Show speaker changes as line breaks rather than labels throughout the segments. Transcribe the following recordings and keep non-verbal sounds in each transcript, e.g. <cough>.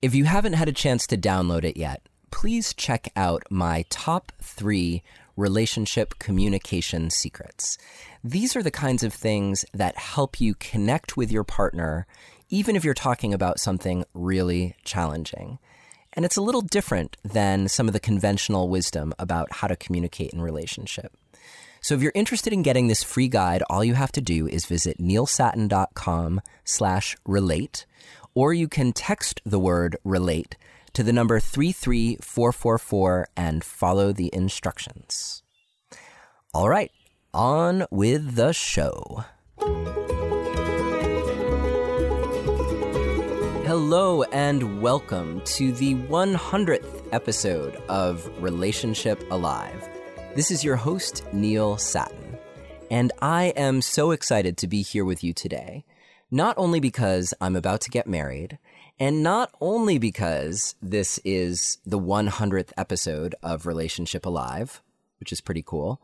If you haven't had a chance to download it yet, please check out my top three relationship communication secrets. These are the kinds of things that help you connect with your partner, even if you're talking about something really challenging. And it's a little different than some of the conventional wisdom about how to communicate in relationship. So if you're interested in getting this free guide, all you have to do is visit neilsattin.com slash relate, or you can text the word relate to the number 33444 and follow the instructions. All right, on with the show. Hello and welcome to the 100th episode of Relationship Alive. This is your host, Neil Sattin, and I am so excited to be here with you today. Not only because I'm about to get married, and not only because this is the 100th episode of Relationship Alive, which is pretty cool,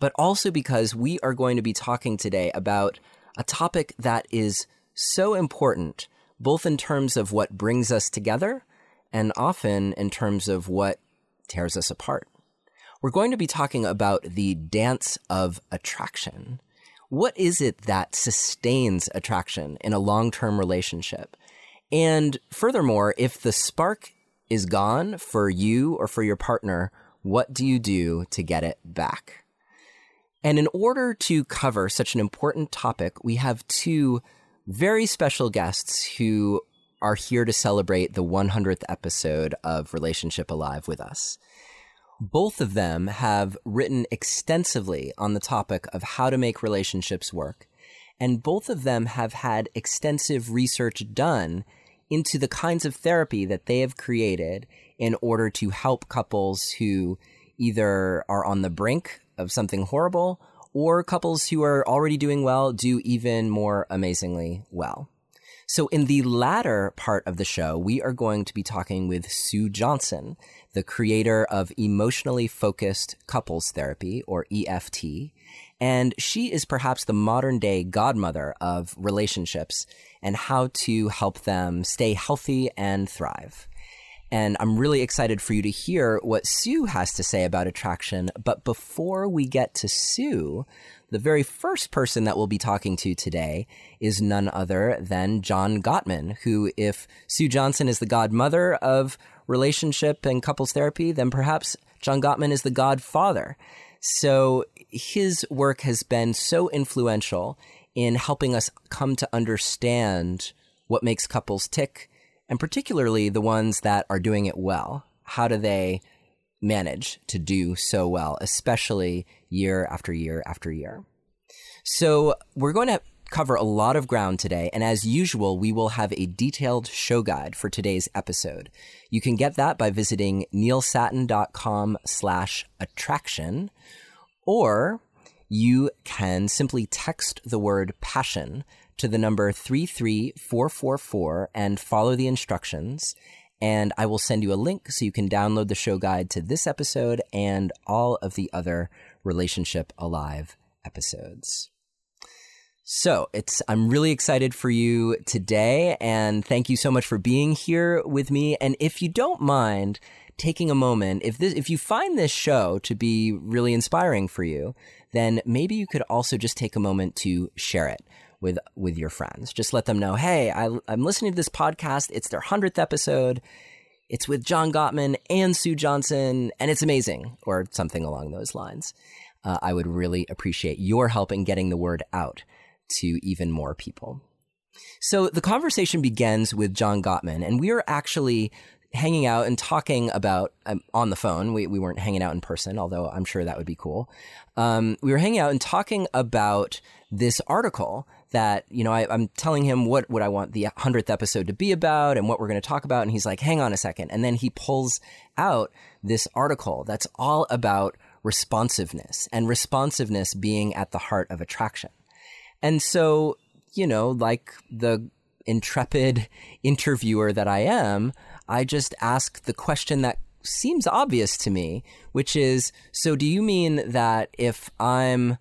but also because we are going to be talking today about a topic that is so important, both in terms of what brings us together and often in terms of what tears us apart. We're going to be talking about the dance of attraction. What is it that sustains attraction in a long term relationship? And furthermore, if the spark is gone for you or for your partner, what do you do to get it back? And in order to cover such an important topic, we have two very special guests who are here to celebrate the 100th episode of Relationship Alive with us. Both of them have written extensively on the topic of how to make relationships work, and both of them have had extensive research done into the kinds of therapy that they have created in order to help couples who either are on the brink of something horrible or couples who are already doing well do even more amazingly well. So in the latter part of the show, we are going to be talking with Sue Johnson, the creator of Emotionally Focused Couples Therapy, or EFT. And she is perhaps the modern day godmother of relationships and how to help them stay healthy and thrive. And I'm really excited for you to hear what Sue has to say about attraction. But before we get to Sue, the very first person that we'll be talking to today is none other than John Gottman, who, if Sue Johnson is the godmother of relationship and couples therapy, then perhaps John Gottman is the godfather. So his work has been so influential in helping us come to understand what makes couples tick and particularly the ones that are doing it well. How do they manage to do so well, especially year after year after year? So we're going to cover a lot of ground today. And as usual, we will have a detailed show guide for today's episode. You can get that by visiting neilsattin.com slash attraction, or you can simply text the word passion to the number 33444 and follow the instructions. And I will send you a link so you can download the show guide to this episode and all of the other Relationship Alive episodes. So it's, I'm really excited for you today and thank you so much for being here with me. And if you don't mind taking a moment, if this, if you find this show to be really inspiring for you, then maybe you could also just take a moment to share it with with your friends. Just let them know, hey, I, I'm listening to this podcast. It's their hundredth episode. It's with John Gottman and Sue Johnson, and it's amazing, or something along those lines. Uh, I would really appreciate your help in getting the word out to even more people. So the conversation begins with John Gottman, and we are actually hanging out and talking about um, on the phone. We, we weren't hanging out in person, although I'm sure that would be cool. Um, we were hanging out and talking about this article that, you know, I, am telling him what, what I want the 100th episode to be about and what we're going to talk about. And he's like, hang on a second. And then he pulls out this article that's all about responsiveness and responsiveness being at the heart of attraction. And so, you know, like the intrepid <laughs> interviewer that I am, I just ask the question that seems obvious to me, which is, so do you mean that if I'm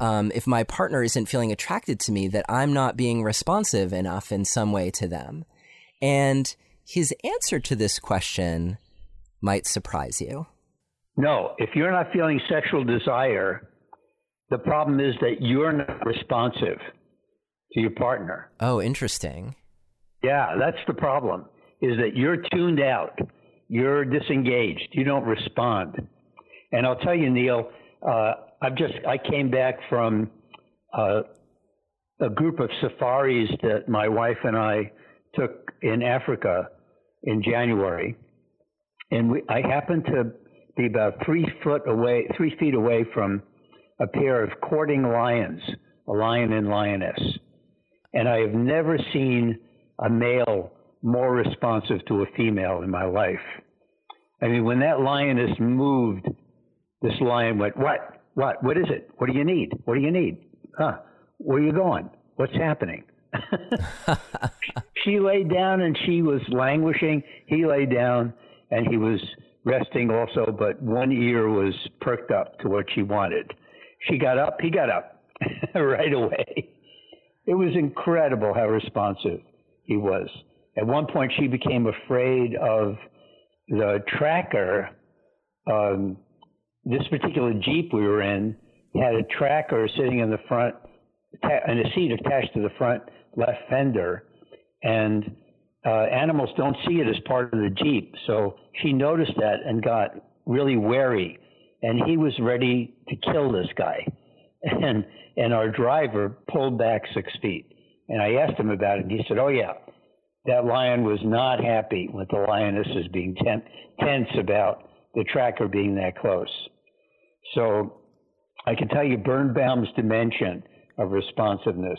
um, if my partner isn't feeling attracted to me, that I'm not being responsive enough in some way to them. And his answer to this question might surprise you.
No, if you're not feeling sexual desire, the problem is that you're not responsive to your partner.
Oh, interesting.
Yeah, that's the problem. Is that you're tuned out, you're disengaged, you don't respond. And I'll tell you, Neil, uh, I've just I came back from uh, a group of safaris that my wife and I took in Africa in January, and we, I happened to be about three foot away, three feet away from a pair of courting lions, a lion and lioness, and I have never seen a male more responsive to a female in my life. I mean, when that lioness moved, this lion went, "What? What? What is it? What do you need? What do you need? Huh? Where are you going? What's happening?" <laughs> she lay down and she was languishing. He lay down and he was resting also, but one ear was perked up to what she wanted. She got up, he got up <laughs> right away. It was incredible how responsive he was. At one point, she became afraid of the tracker. Um, this particular Jeep we were in had a tracker sitting in the front, and a seat attached to the front left fender. And uh, animals don't see it as part of the Jeep. So she noticed that and got really wary. And he was ready to kill this guy. And, and our driver pulled back six feet. And I asked him about it. And he said, Oh, yeah, that lion was not happy with the lionesses being ten- tense about the tracker being that close. So I can tell you, Birnbaum's dimension of responsiveness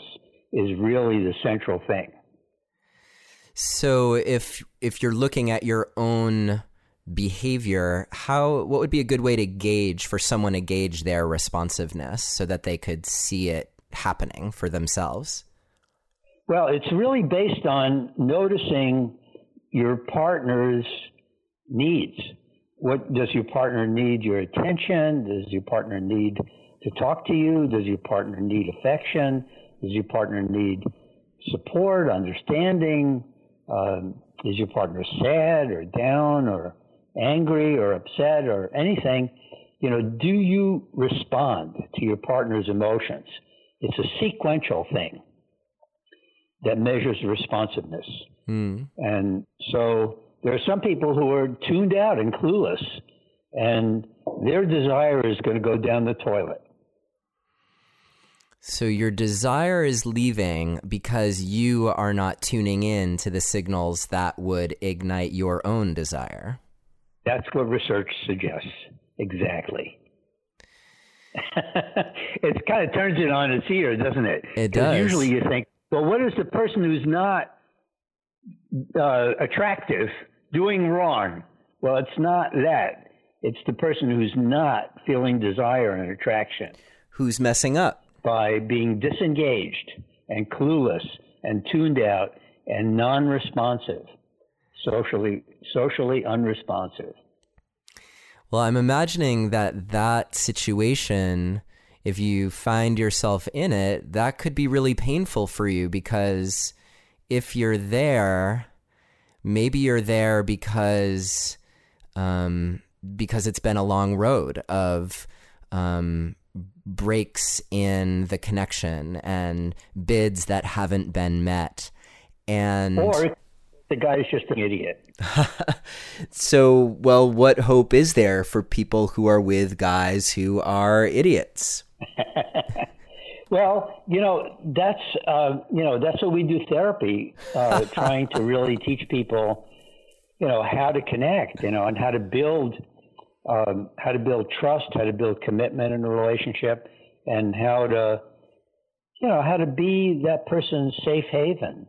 is really the central thing.
So if if you're looking at your own behavior, how what would be a good way to gauge for someone to gauge their responsiveness so that they could see it happening for themselves?
Well, it's really based on noticing your partner's needs. What does your partner need your attention? Does your partner need to talk to you? Does your partner need affection? Does your partner need support, understanding? Um, is your partner sad or down or angry or upset or anything? You know, do you respond to your partner's emotions? It's a sequential thing that measures responsiveness. Mm. And so there are some people who are tuned out and clueless, and their desire is going to go down the toilet.
So your desire is leaving because you are not tuning in to the signals that would ignite your own desire.
That's what research suggests. Exactly. <laughs> it kind of turns it on its ear, doesn't it?
It does.
Usually you think, well, what is the person who's not uh, attractive doing wrong? Well, it's not that. It's the person who's not feeling desire and attraction.
Who's messing up?
by being disengaged and clueless and tuned out and non-responsive, socially socially unresponsive.
Well, I'm imagining that that situation if you find yourself in it, that could be really painful for you because if you're there, maybe you're there because um, because it's been a long road of um, breaks in the connection and bids that haven't been met. And
or the guy's just an idiot. <laughs>
so, well, what hope is there for people who are with guys who are idiots? <laughs>
well, you know, that's uh, you know that's what we do therapy, uh, <laughs> trying to really teach people, you know, how to connect, you know, and how to build um, how to build trust, how to build commitment in a relationship, and how to, you know, how to be that person's safe haven,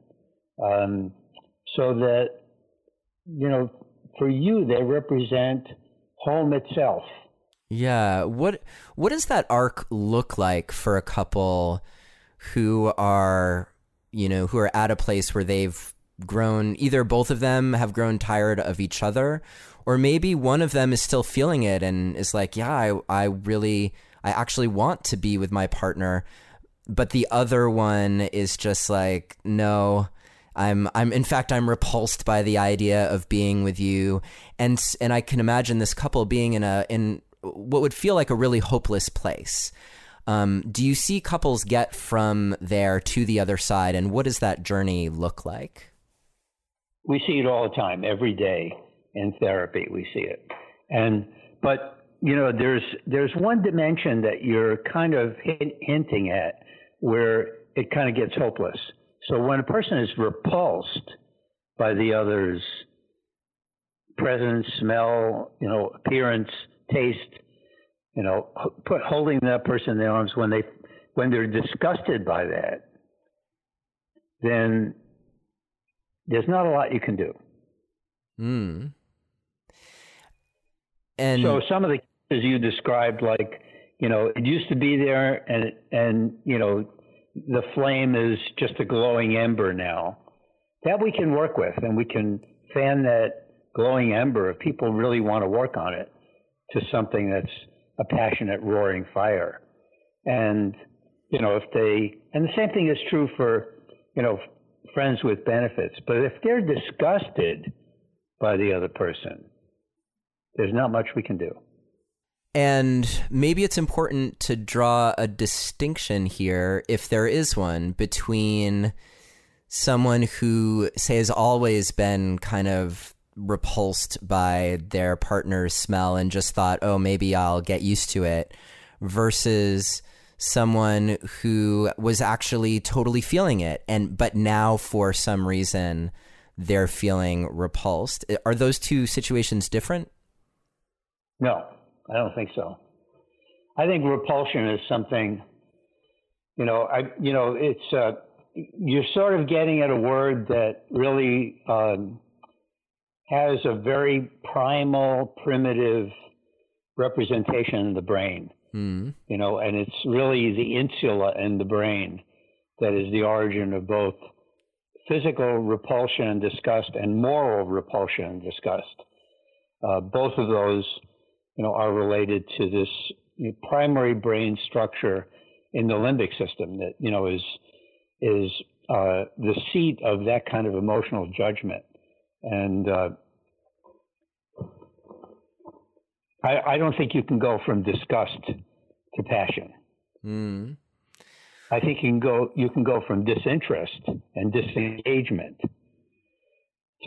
um, so that, you know, for you they represent home itself.
Yeah. What What does that arc look like for a couple who are, you know, who are at a place where they've grown either both of them have grown tired of each other or maybe one of them is still feeling it and is like, yeah, I, I really, I actually want to be with my partner. But the other one is just like, no, I'm I'm in fact I'm repulsed by the idea of being with you and and I can imagine this couple being in a in what would feel like a really hopeless place. Um, do you see couples get from there to the other side and what does that journey look like?
We see it all the time, every day in therapy we see it. And but you know there's there's one dimension that you're kind of hint, hinting at where it kind of gets hopeless so when a person is repulsed by the other's presence, smell, you know, appearance, taste, you know, put holding that person in the arms when they when they're disgusted by that, then there's not a lot you can do.
Hmm.
And so some of the cases you described, like you know, it used to be there, and and you know, the flame is just a glowing ember now. That we can work with, and we can fan that glowing ember if people really want to work on it to something that's a passionate, roaring fire. And, you know, if they, and the same thing is true for, you know, friends with benefits, but if they're disgusted by the other person, there's not much we can do.
And maybe it's important to draw a distinction here, if there is one, between someone who, say, has always been kind of repulsed by their partner's smell and just thought, oh, maybe I'll get used to it, versus someone who was actually totally feeling it and but now for some reason they're feeling repulsed. Are those two situations different?
No I don't think so. I think repulsion is something, you know, I, you know, it's, uh, you're sort of getting at a word that really um, has a very primal, primitive representation in the brain. Mm. You know, and it's really the insula in the brain that is the origin of both physical repulsion and disgust and moral repulsion and disgust. Uh, both of those you know, are related to this you know, primary brain structure in the limbic system that you know is is uh, the seat of that kind of emotional judgment. And uh, I, I, don't think you can go from disgust to passion. Mm. I think you can go you can go from disinterest and disengagement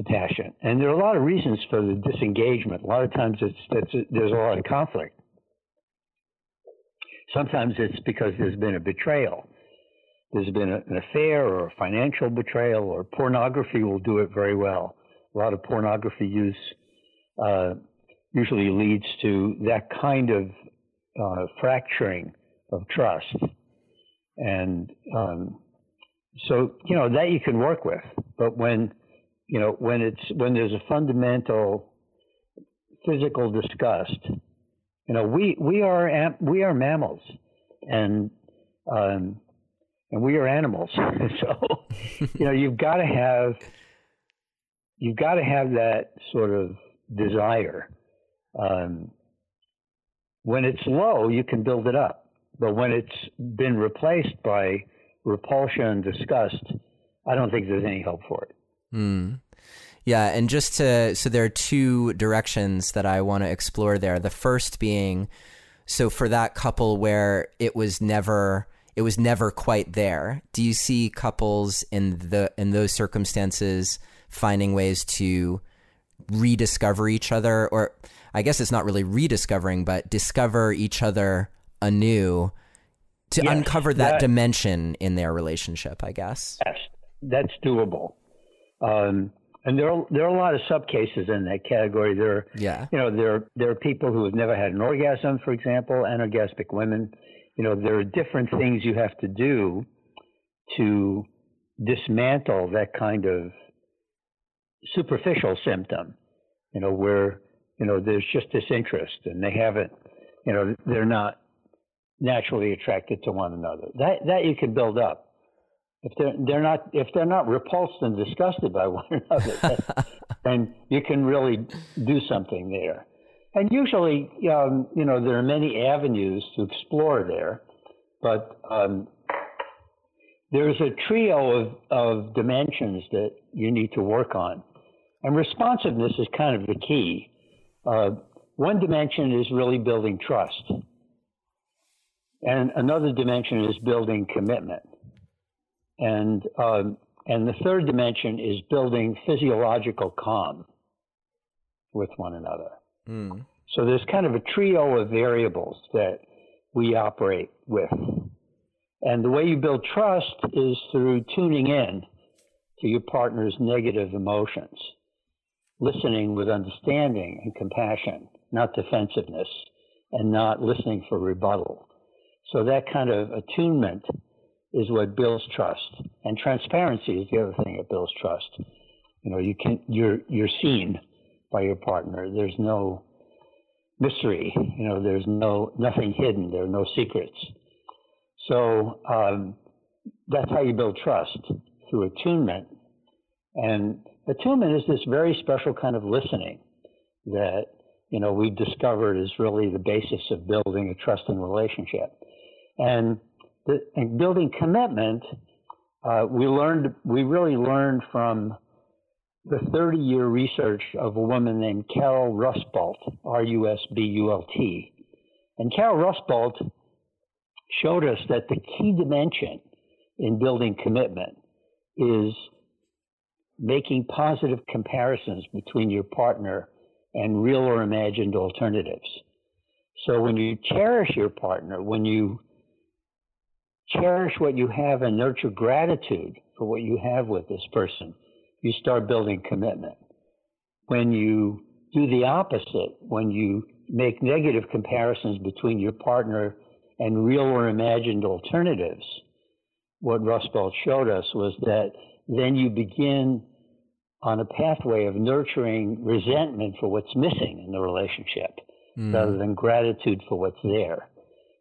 to passion. And there are a lot of reasons for the disengagement. A lot of times it's, it's there's a lot of conflict. Sometimes it's because there's been a betrayal. There's been a, an affair or a financial betrayal, or pornography will do it very well. A lot of pornography use uh, usually leads to that kind of uh, fracturing of trust. And um, so, you know, that you can work with. But when you know, when it's when there's a fundamental physical disgust, you know, we we are we are mammals, and um, and we are animals. <laughs> so, you know, you've got to have you've got to have that sort of desire. Um, when it's low, you can build it up, but when it's been replaced by repulsion and disgust, I don't think there's any help for it.
Mm. Yeah, and just to so there are two directions that I want to explore there. The first being so for that couple where it was never it was never quite there. Do you see couples in the in those circumstances finding ways to rediscover each other or I guess it's not really rediscovering but discover each other anew to yes, uncover that, that, dimension in their relationship, I guess.
Yes, that's doable. Um, and there are there are a lot of subcases in that category. There, are, yeah, you know, there there are people who have never had an orgasm, for example, anorgasmic women. You know, there are different things you have to do to dismantle that kind of superficial symptom. You know, where you know there's just disinterest, and they haven't, you know, they're not naturally attracted to one another. That that you can build up if they're they're not if they're not repulsed and disgusted by <laughs> one another, <laughs> then you can really do something there. And usually, um, you know, there are many avenues to explore there, but um, there's a trio of, of dimensions that you need to work on. And responsiveness is kind of the key. Uh, one dimension is really building trust. And another dimension is building commitment. And, um, and the third dimension is building physiological calm with one another. Mm. So there's kind of a trio of variables that we operate with. And the way you build trust is through tuning in to your partner's negative emotions, listening with understanding and compassion, not defensiveness, and not listening for rebuttal. So that kind of attunement is what builds trust. And transparency is the other thing that builds trust. You know, you can you're you're seen by your partner. There's no mystery. You know, there's no nothing hidden. There are no secrets. So um, that's how you build trust through attunement. And attunement is this very special kind of listening that you know we've discovered is really the basis of building a trusting relationship. And, and building commitment, uh, we learned we really learned from the 30 year research of a woman named Carol Rusbult, R U S B U L T. And Carol Rusbult showed us that the key dimension in building commitment is making positive comparisons between your partner and real or imagined alternatives. So when you cherish your partner, when you cherish what you have and nurture gratitude for what you have with this person, you start building commitment. When you do the opposite, when you make negative comparisons between your partner and real or imagined alternatives, what Rusbult showed us was that then you begin on a pathway of nurturing resentment for what's missing in the relationship mm. rather than gratitude for what's there.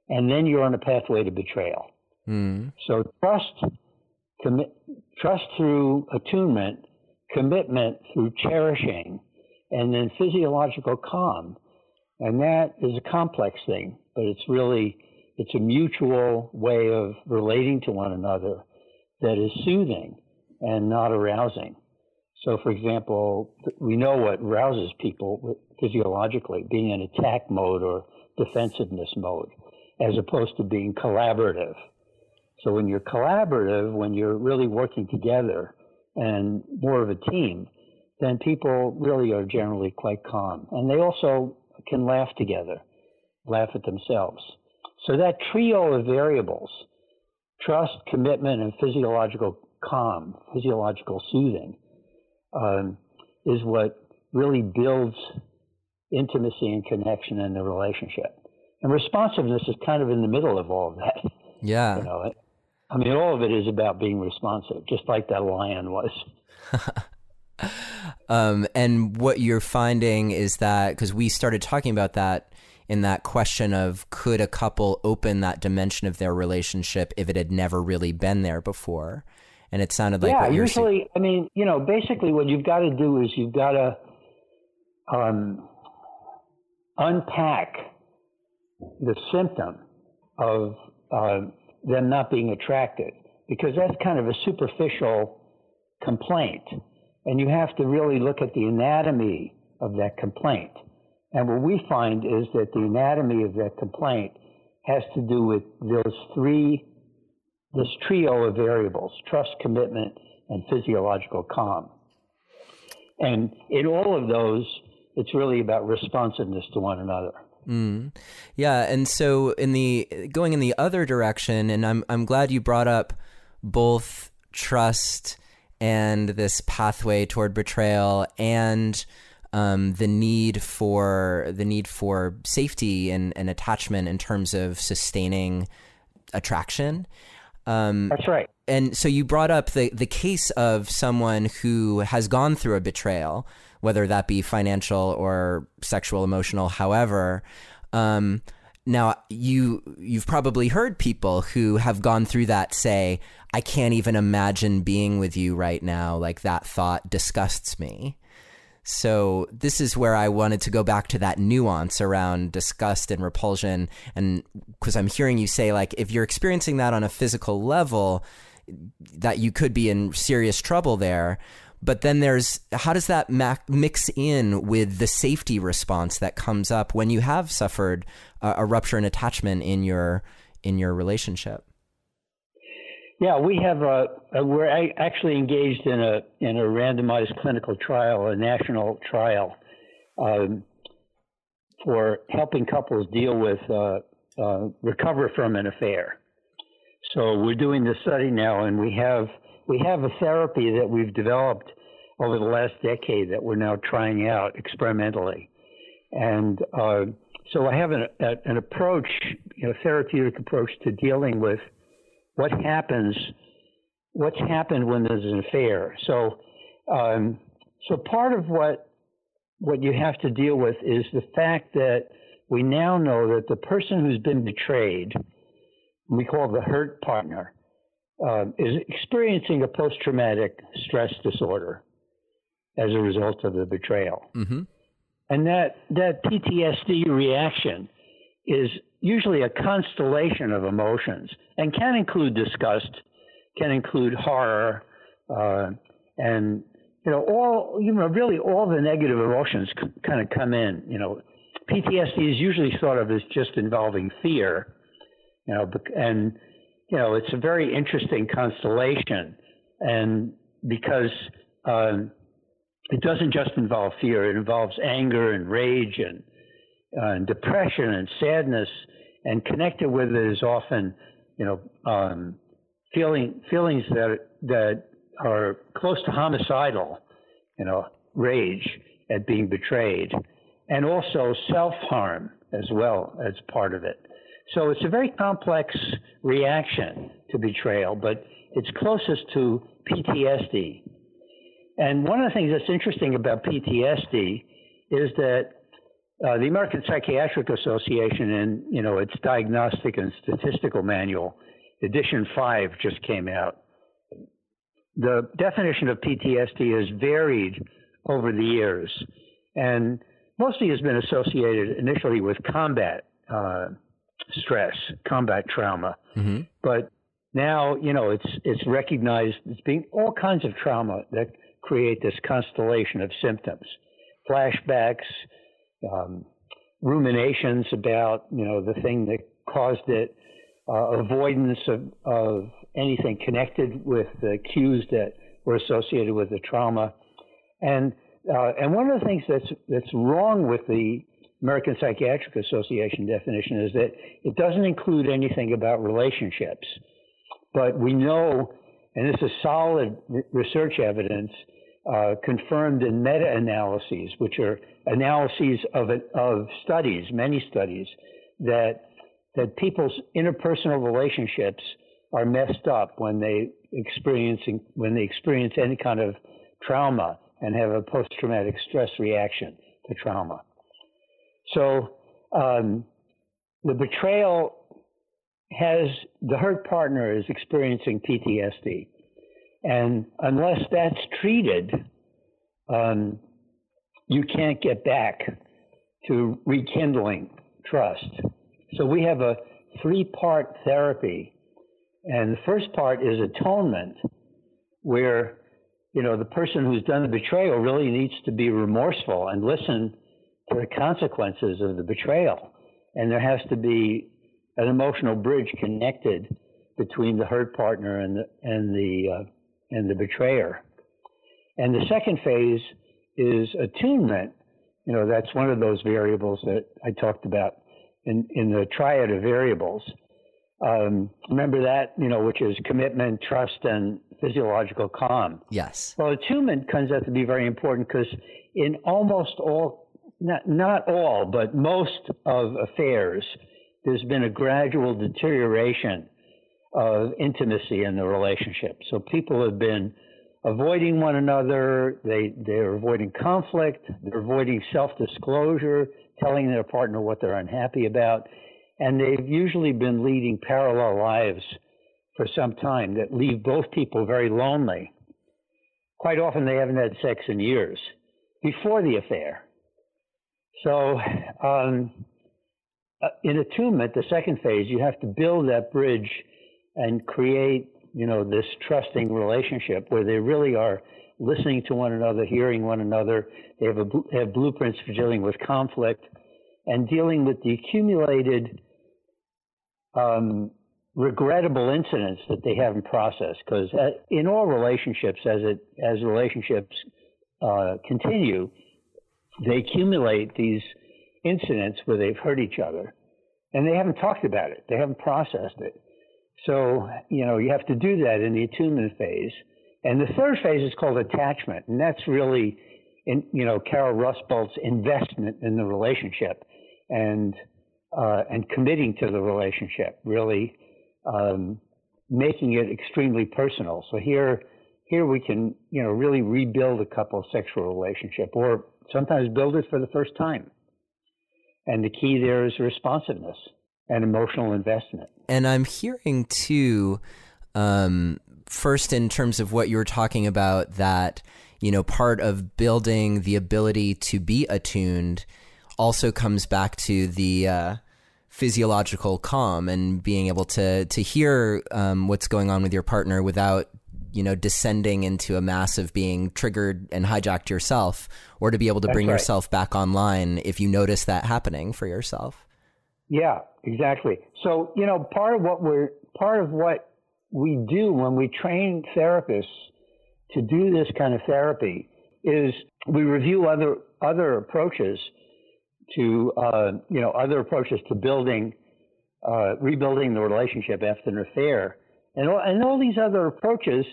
And then you're on a pathway to betrayal. Mm. So trust, commit, trust through attunement, commitment through cherishing, and then physiological calm. And that is a complex thing, but it's really it's a mutual way of relating to one another that is soothing and not arousing. So, for example, we know what rouses people physiologically, being in attack mode or defensiveness mode, as opposed to being collaborative. So, when you're collaborative, when you're really working together and more of a team, then people really are generally quite calm. And they also can laugh together, laugh at themselves. So that trio of variables, trust, commitment, and physiological calm, physiological soothing, um, is what really builds intimacy and connection in the relationship. And responsiveness is kind of in the middle of all of that.
Yeah. <laughs>
You know, I mean, all of it is about being responsive, just like that lion was. <laughs>
um, and what you're finding is that because we started talking about that in that question of could a couple open that dimension of their relationship if it had never really been there before? And it sounded like
yeah. usually, I mean, you know, basically, what you've got to do is you've got to um, unpack the symptom of uh, them not being attracted, because that's kind of a superficial complaint, and you have to really look at the anatomy of that complaint. And what we find is that the anatomy of that complaint has to do with those three, this trio of variables trust, commitment, and physiological calm. And in all of those, it's really about responsiveness to one another.
Mm. Yeah, and so in the going in the other direction, and I'm I'm glad you brought up both trust and this pathway toward betrayal and um, the need for the need for safety and, and attachment in terms of sustaining attraction.
Um, That's right.
And so you brought up the the case of someone who has gone through a betrayal, whether that be financial or sexual, emotional, however. Um, now you you've probably heard people who have gone through that say, "I can't even imagine being with you right now. Like that thought disgusts me." So this is where I wanted to go back to that nuance around disgust and repulsion and because I'm hearing you say like if you're experiencing that on a physical level that you could be in serious trouble there. But then there's how does that mix in with the safety response that comes up when you have suffered a, a rupture in attachment in your in your relationship?
Yeah, we have a, a, we're actually engaged in a in a randomized clinical trial, a national trial, um, for helping couples deal with uh, uh, recover from an affair. So we're doing this study now, and we have we have a therapy that we've developed over the last decade that we're now trying out experimentally. And uh, so I have an, a, an approach, you know, therapeutic approach to dealing with what happens, what's happened when there's an affair. So, um, so part of what what you have to deal with is the fact that we now know that the person who's been betrayed, we call the hurt partner, uh, is experiencing a post-traumatic stress disorder as a result of the betrayal. Mm-hmm. And that, that PTSD reaction is usually a constellation of emotions and can include disgust, can include horror, uh, and you know all you know really all the negative emotions c- kind of come in. You know, PTSD is usually thought of as just involving fear, you know, and you know it's a very interesting constellation, and because um, it doesn't just involve fear; it involves anger and rage and, uh, and depression and sadness, and connected with it is often, you know, um, feeling feelings that that are close to homicidal, you know, rage at being betrayed, and also self harm as well as part of it. So it's a very complex reaction to betrayal, but it's closest to PTSD. And one of the things that's interesting about PTSD is that uh, the American Psychiatric Association, in you know its diagnostic and statistical manual, edition five just came out. The definition of PTSD has varied over the years, and mostly has been associated initially with combat uh, stress, combat trauma. Mm-hmm. But now, you know, it's it's recognized as being all kinds of trauma that create this constellation of symptoms, flashbacks, um, ruminations about you know the thing that caused it, uh, avoidance of, of anything connected with the cues that were associated with the trauma, and uh, and one of the things that's that's wrong with the American Psychiatric Association definition is that it doesn't include anything about relationships, but we know, and this is solid research evidence uh, confirmed in meta-analyses, which are analyses of, of studies, many studies, that that people's interpersonal relationships are messed up when they experiencing when they experience any kind of trauma and have a post-traumatic stress reaction to trauma. So um, the betrayal has the hurt partner is experiencing PTSD. And unless that's treated, um, you can't get back to rekindling trust. So we have a three part therapy. And the first part is atonement, where you know the person who's done the betrayal really needs to be remorseful and listen to the consequences of the betrayal. And there has to be an emotional bridge connected between the hurt partner and the and the uh, and the betrayer. And the second phase is attunement. You know, that's one of those variables that I talked about in, in the triad of variables. Um, remember that, you know, which is commitment, trust, and physiological calm.
Yes.
Well, attunement comes out to be very important because in almost all, not, not all, but most of affairs, there's been a gradual deterioration of intimacy in the relationship. So people have been avoiding one another, they, they're avoiding conflict, they're avoiding self disclosure, telling their partner what they're unhappy about, and they've usually been leading parallel lives for some time that leave both people very lonely. Quite often they haven't had sex in years before the affair. So, um, uh, in attunement, the second phase, you have to build that bridge and create you know, this trusting relationship where they really are listening to one another, hearing one another. They have, a, they have blueprints for dealing with conflict and dealing with the accumulated um, regrettable incidents that they haven't processed. Because uh, in all relationships, as it as relationships uh, continue, they accumulate these incidents where they've hurt each other, and they haven't talked about it. They haven't processed it. So you know you have to do that in the attunement phase. And the third phase is called attachment, and that's really, in, you know, Carol Rusbult's investment in the relationship, and uh, and committing to the relationship, really um, making it extremely personal. So here, here we can, you know, really rebuild a couple sexual relationship, or sometimes build it for the first time. And the key there is responsiveness and emotional investment.
And I'm hearing too um, first in terms of what you were talking about that you know part of building the ability to be attuned also comes back to the uh, physiological calm and being able to to hear um, what's going on with your partner without you know descending into a mass of being triggered and hijacked yourself or to be able to
That's
bring
right.
yourself back online if you notice that happening for yourself.
Yeah exactly. So you know part of what we're part of what we do when we train therapists to do this kind of therapy is we review other other approaches to uh, you know other approaches to building uh, rebuilding the relationship after an affair and all, and all these other approaches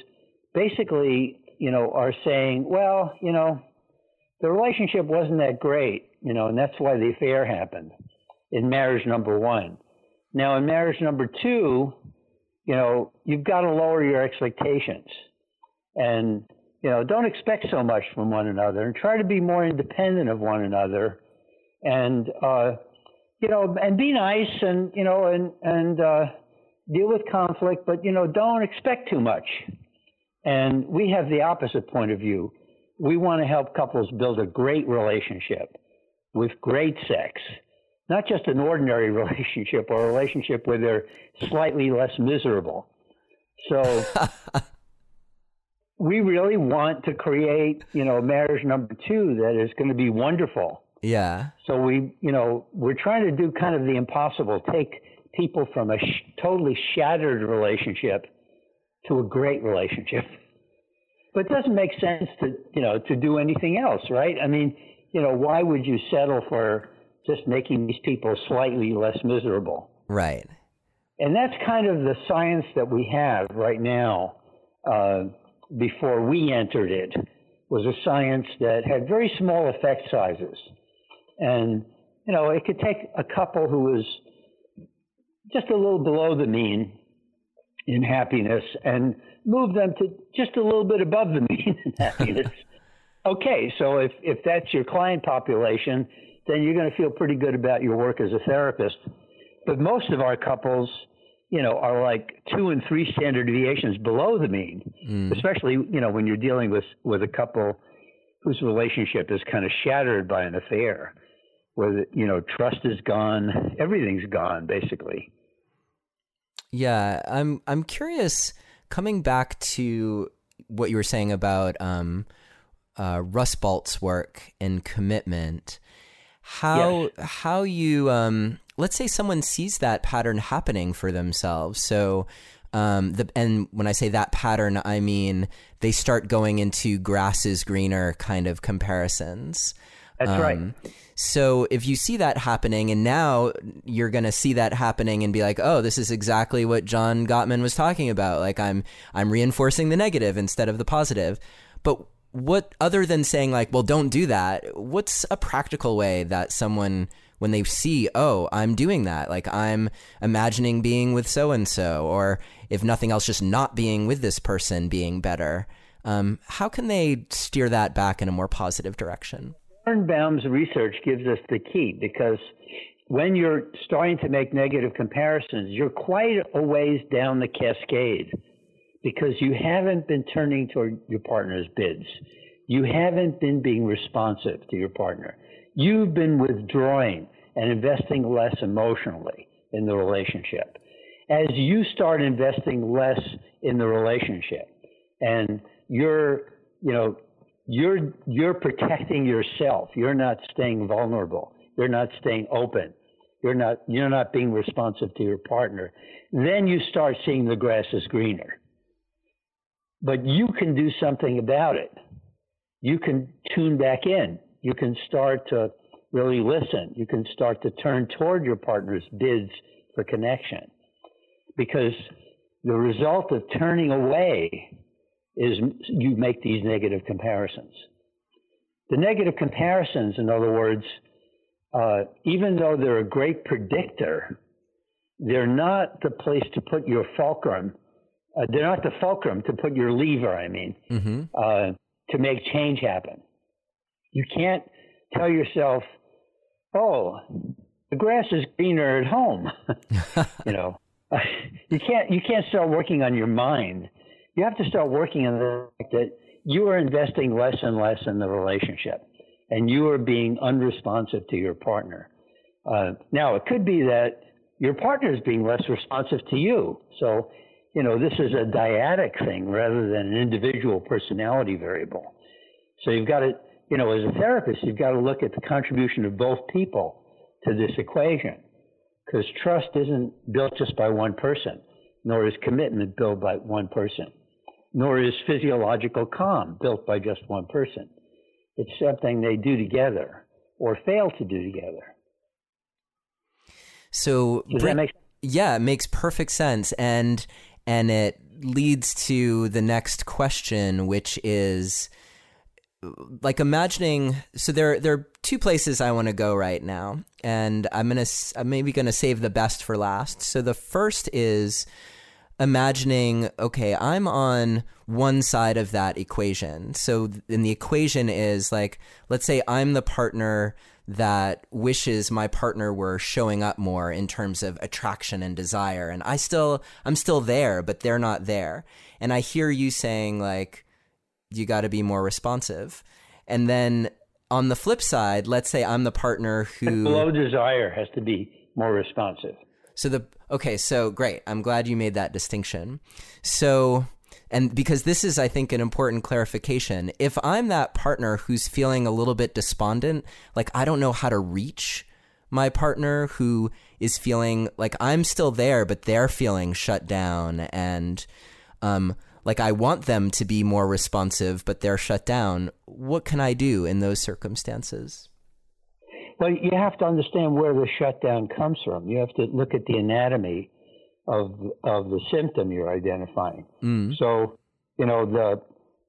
basically you know are saying well you know the relationship wasn't that great you know and that's why the affair happened in marriage number one. Now in marriage number two you know, you've got to lower your expectations. And, you know, don't expect so much from one another and try to be more independent of one another. And, uh, you know, and be nice and, you know, and, and, uh, deal with conflict, but, you know, don't expect too much. And we have the opposite point of view. We want to help couples build a great relationship with great sex not just an ordinary <laughs> relationship or a relationship where they're slightly less miserable. So <laughs> we really want to create, you know, marriage number two that is going to be wonderful.
Yeah.
So we, you know, we're trying to do kind of the impossible, take people from a sh- totally shattered relationship to a great relationship. But it doesn't make sense to, you know, to do anything else, right? I mean, you know, why would you settle for just making these people slightly less miserable.
Right.
And that's kind of the science that we have right now. Uh, before we entered it, was a science that had very small effect sizes, and you know it could take a couple who was just a little below the mean in happiness and move them to just a little bit above the <laughs> mean in happiness. <laughs> okay, so if if that's your client population, then you're going to feel pretty good about your work as a therapist. But most of our couples, you know, are like two and three standard deviations below the mean, mm. especially, you know, when you're dealing with, with a couple whose relationship is kind of shattered by an affair, where, you know, trust is gone, everything's gone, basically.
Yeah, I'm I'm curious coming back to what you were saying about um, uh, Rusbult's work and commitment how yes. how you um, let's say someone sees that pattern happening for themselves so um, the, and when I say that pattern, I mean they start going into grass is greener kind of comparisons.
That's um, right.
So if you see that happening, and now you're going to see that happening and be like, "Oh, this is exactly what John Gottman was talking about." Like I'm I'm reinforcing the negative instead of the positive. But what other than saying like, well, don't do that? What's a practical way that someone when they see, oh, I'm doing that, like I'm imagining being with so and so, or if nothing else, just not being with this person being better. Um, how can they steer that back in a more positive direction?
Baum's research gives us the key because when you're starting to make negative comparisons, you're quite a ways down the cascade because you haven't been turning toward your partner's bids. You haven't been being responsive to your partner. You've been withdrawing and investing less emotionally in the relationship. as you start investing less in the relationship and you're, you know, you're, you're protecting yourself. You're not staying vulnerable. You're not staying open. You're not, you're not being responsive to your partner. Then you start seeing the grass is greener. But you can do something about it. You can tune back in. You can start to really listen. You can start to turn toward your partner's bids for connection. Because the result of turning away is you make these negative comparisons. The negative comparisons, in other words, uh, even though they're a great predictor, they're not the place to put your fulcrum. Uh, they're not the fulcrum to put your lever, I mean, mm-hmm. uh, to make change happen. You can't tell yourself, oh, the grass is greener at home. <laughs> you know, <laughs> you can't you can't start working on your mind. You have to start working on the fact that you are investing less and less in the relationship, and you are being unresponsive to your partner. Uh, now, it could be that your partner is being less responsive to you. So, you know, this is a dyadic thing rather than an individual personality variable. So you've got to, you know, as a therapist, you've got to look at the contribution of both people to this equation because trust isn't built just by one person, nor is commitment built by one person, nor is physiological calm built by just one person. It's something they do together or fail to do together.
So,
Does that make
yeah, it makes perfect sense, and and it leads to the next question, which is like imagining so there there are two places I want to go right now and I'm going to I'm maybe going to save the best for last. So the first is imagining okay, I'm on one side of that equation. So in the equation is like let's say I'm the partner that wishes my partner were showing up more in terms of attraction and desire and I still I'm still there but they're not there. And I hear you saying like you got to be more responsive. And then on the flip side, let's say I'm the partner who
low desire has to be more responsive.
So the okay, so great. I'm glad you made that distinction. So and because this is I think an important clarification. If I'm that partner who's feeling a little bit despondent, like I don't know how to reach my partner who is feeling like I'm still there but they're feeling shut down and um like I want them to be more responsive, but they're shut down. What can I do in those circumstances?
Well, you have to understand where the shutdown comes from. You have to look at the anatomy of of the symptom you're identifying. Mm. So, you know, the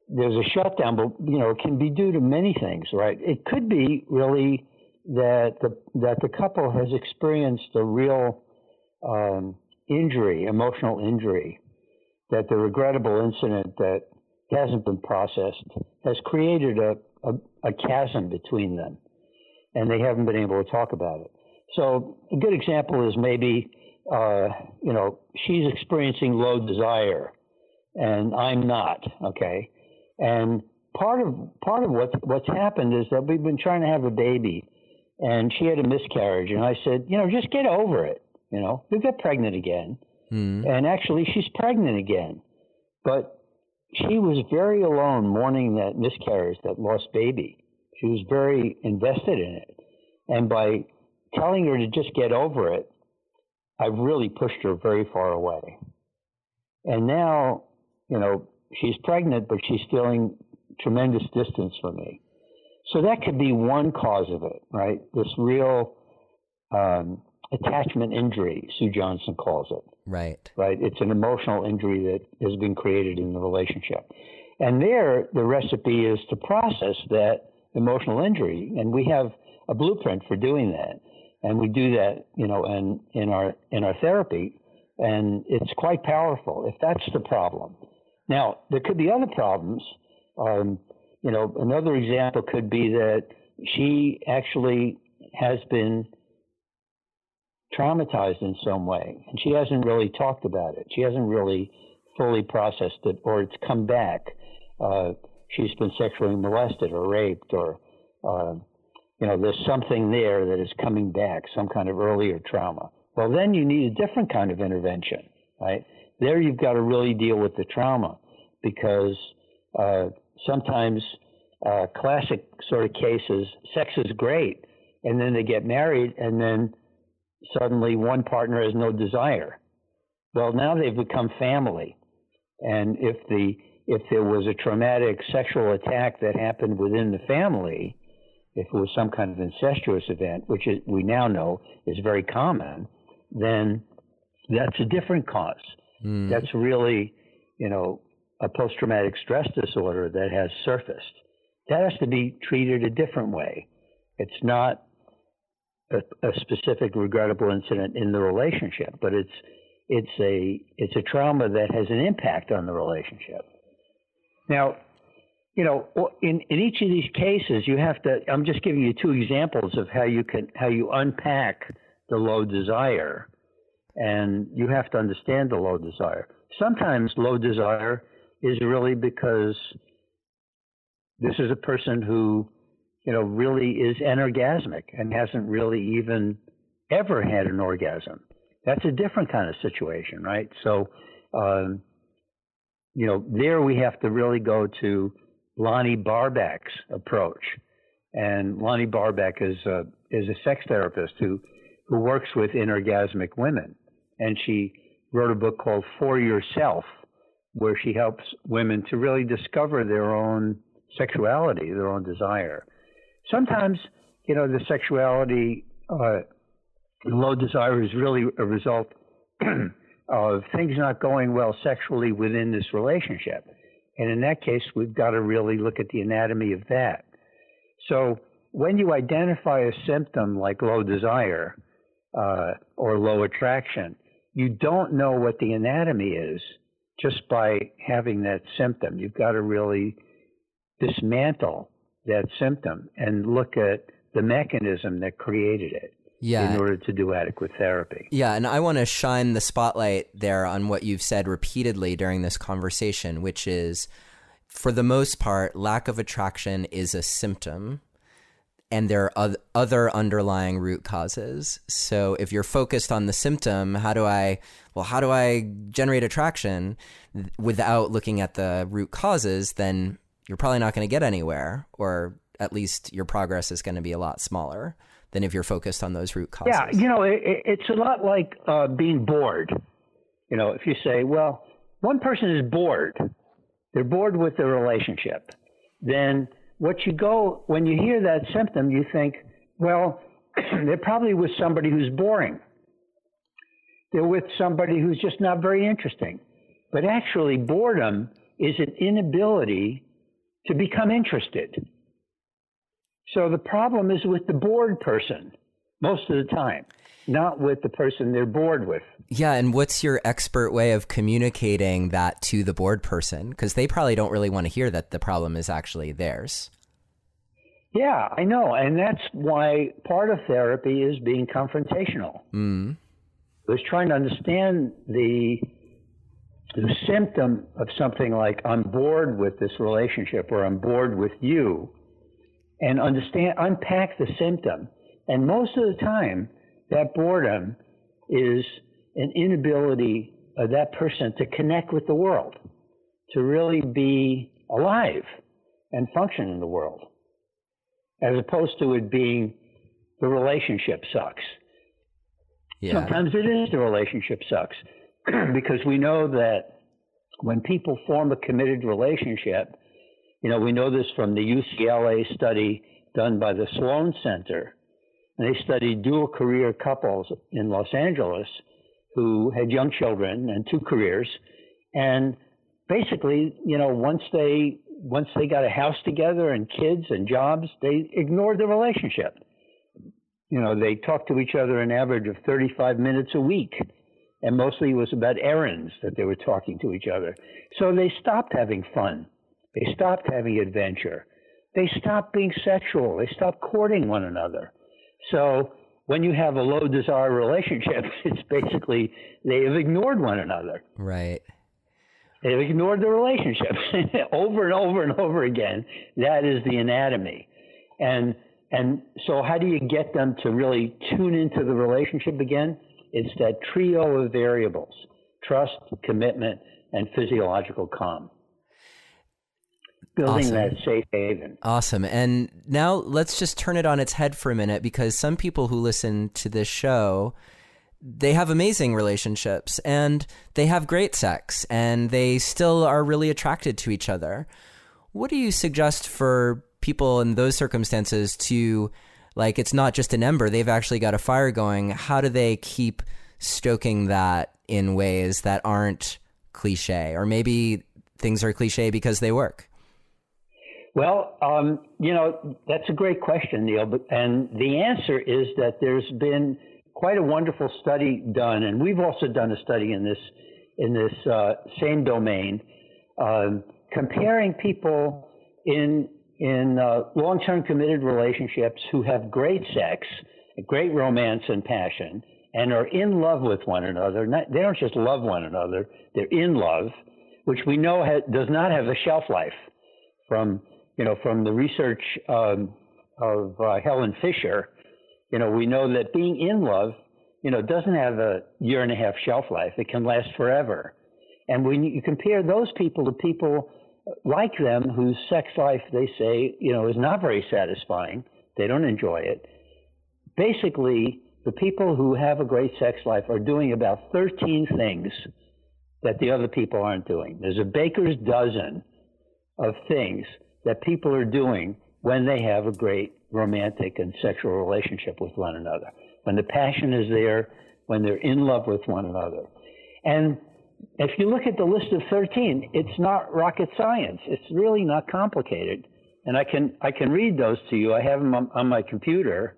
there's a shutdown, but you know, it can be due to many things, right? It could be really that the that the couple has experienced a real um, injury, emotional injury, that the regrettable incident that hasn't been processed has created a, a, a, chasm between them, and they haven't been able to talk about it. So a good example is maybe, uh, you know, she's experiencing low desire, and I'm not. Okay, and part of part of what what's happened is that we've been trying to have a baby, and she had a miscarriage, and I said, you know, just get over it. You know, you'll get pregnant again Mm. And actually, she's pregnant again. But she was very alone mourning that miscarriage, that lost baby. She was very invested in it. And by telling her to just get over it, I've really pushed her very far away. And now, you know, she's pregnant, but she's feeling tremendous distance from me. So that could be one cause of it, right? This real um, attachment injury, Sue Johnson calls it.
Right.
Right. It's an emotional injury that has been created in the relationship. And there, the recipe is to process that emotional injury. And we have a blueprint for doing that. And we do that, you know, in, in our in our therapy. And it's quite powerful if that's the problem. Now, there could be other problems. Um, you know, another example could be that she actually has been traumatized in some way, and she hasn't really talked about it. She hasn't really fully processed it, or it's come back. Uh, she's been sexually molested or raped, or uh, you know, there's something there that is coming back, some kind of earlier trauma Well, then you need a different kind of intervention, right? There you've got to really deal with the trauma because uh, sometimes uh, classic sort of cases, sex is great, and then they get married, and then suddenly one partner has no desire. Well, now they've become family, and if the if there was a traumatic sexual attack that happened within the family, if it was some kind of incestuous event, which is, we now know is very common, then that's a different cause. Mm. That's really, you know, a post traumatic stress disorder that has surfaced that has to be treated a different way. It's not a, a, specific regrettable incident in the relationship, but it's it's a it's a trauma that has an impact on the relationship. Now, you know, in in each of these cases, you have to. I'm just giving you two examples of how you can how you unpack the low desire, and you have to understand the low desire. Sometimes low desire is really because this is a person who, you know, really is anorgasmic and hasn't really even ever had an orgasm. That's a different kind of situation, right? So, um, you know, there we have to really go to Lonnie Barbach's approach. And Lonnie Barbach is a, is a sex therapist who, who works with inorgasmic women. And she wrote a book called For Yourself, where she helps women to really discover their own sexuality, their own desire. Sometimes, you know, the sexuality, uh, low desire is really a result <clears throat> of things not going well sexually within this relationship. And in that case, we've got to really look at the anatomy of that. So when you identify a symptom like low desire uh, or low attraction, you don't know what the anatomy is just by having that symptom. You've got to really dismantle that symptom and look at the mechanism that created it yeah. in order to do adequate therapy.
Yeah, and I want to shine the spotlight there on what you've said repeatedly during this conversation, which is for the most part, lack of attraction is a symptom and there are other underlying root causes. So if you're focused on the symptom, how do I well, how do I generate attraction without looking at the root causes, then you're probably not going to get anywhere, or at least your progress is going to be a lot smaller than if you're focused on those root causes.
Yeah, you know, it, it's a lot like uh, being bored. You know, if you say, well, one person is bored, they're bored with their relationship, then what you go, when you hear that symptom, you think, well, <clears throat> they're probably with somebody who's boring. They're with somebody who's just not very interesting. But actually, boredom is an inability to become interested. So the problem is with the bored person most of the time, not with the person they're bored with.
Yeah, and what's your expert way of communicating that to the bored person? Because they probably don't really want to hear that the problem is actually theirs.
Yeah, I know. And that's why part of therapy is being confrontational. Mm. It was trying to understand the the symptom of something like I'm bored with this relationship or I'm bored with you and understand unpack the symptom. And most of the time that boredom is an inability of that person to connect with the world, to really be alive and function in the world, as opposed to it being the relationship sucks. Yeah. Sometimes it is the relationship sucks. <clears throat> because we know that when people form a committed relationship, you know, we know this from the UCLA study done by the Sloan Center. And they studied dual career couples in Los Angeles who had young children and two careers. And basically, you know, once they once they got a house together and kids and jobs, they ignored the relationship. You know, they talked to each other an average of 35 minutes a week and mostly it was about errands that they were talking to each other. So they stopped having fun. They stopped having adventure. They stopped being sexual. They stopped courting one another. So when you have a low desire relationship, <laughs> it's basically they have ignored one another.
Right.
They've ignored the relationship <laughs> over and over and over again. That is the anatomy. And and so how do you get them to really tune into the relationship again? It's that trio of variables trust, commitment, and physiological calm. Building awesome. that safe haven.
Awesome. And now let's just turn it on its head for a minute because some people who listen to this show they have amazing relationships and they have great sex and they still are really attracted to each other. What do you suggest for people in those circumstances to like it's not just an ember, they've actually got a fire going. How do they keep stoking that in ways that aren't cliche or maybe things are cliche because they work?
Well, um, you know, that's a great question, Neil. And the answer is that there's been quite a wonderful study done, and we've also done a study in this in this uh, same domain, um, comparing people in in uh, long-term committed relationships who have great sex, great romance and passion, and are in love with one another. Not, they don't just love one another; they're in love, which we know ha- does not have a shelf life. From you know, from the research um, of uh, Helen Fisher, you know, we know that being in love, you know, doesn't have a year and a half shelf life. It can last forever. And when you compare those people to people like them whose sex life they say you know is not very satisfying they don't enjoy it basically the people who have a great sex life are doing about 13 things that the other people aren't doing there's a baker's dozen of things that people are doing when they have a great romantic and sexual relationship with one another when the passion is there when they're in love with one another and if you look at the list of 13, it's not rocket science. It's really not complicated. And I can I can read those to you. I have them on, on my computer.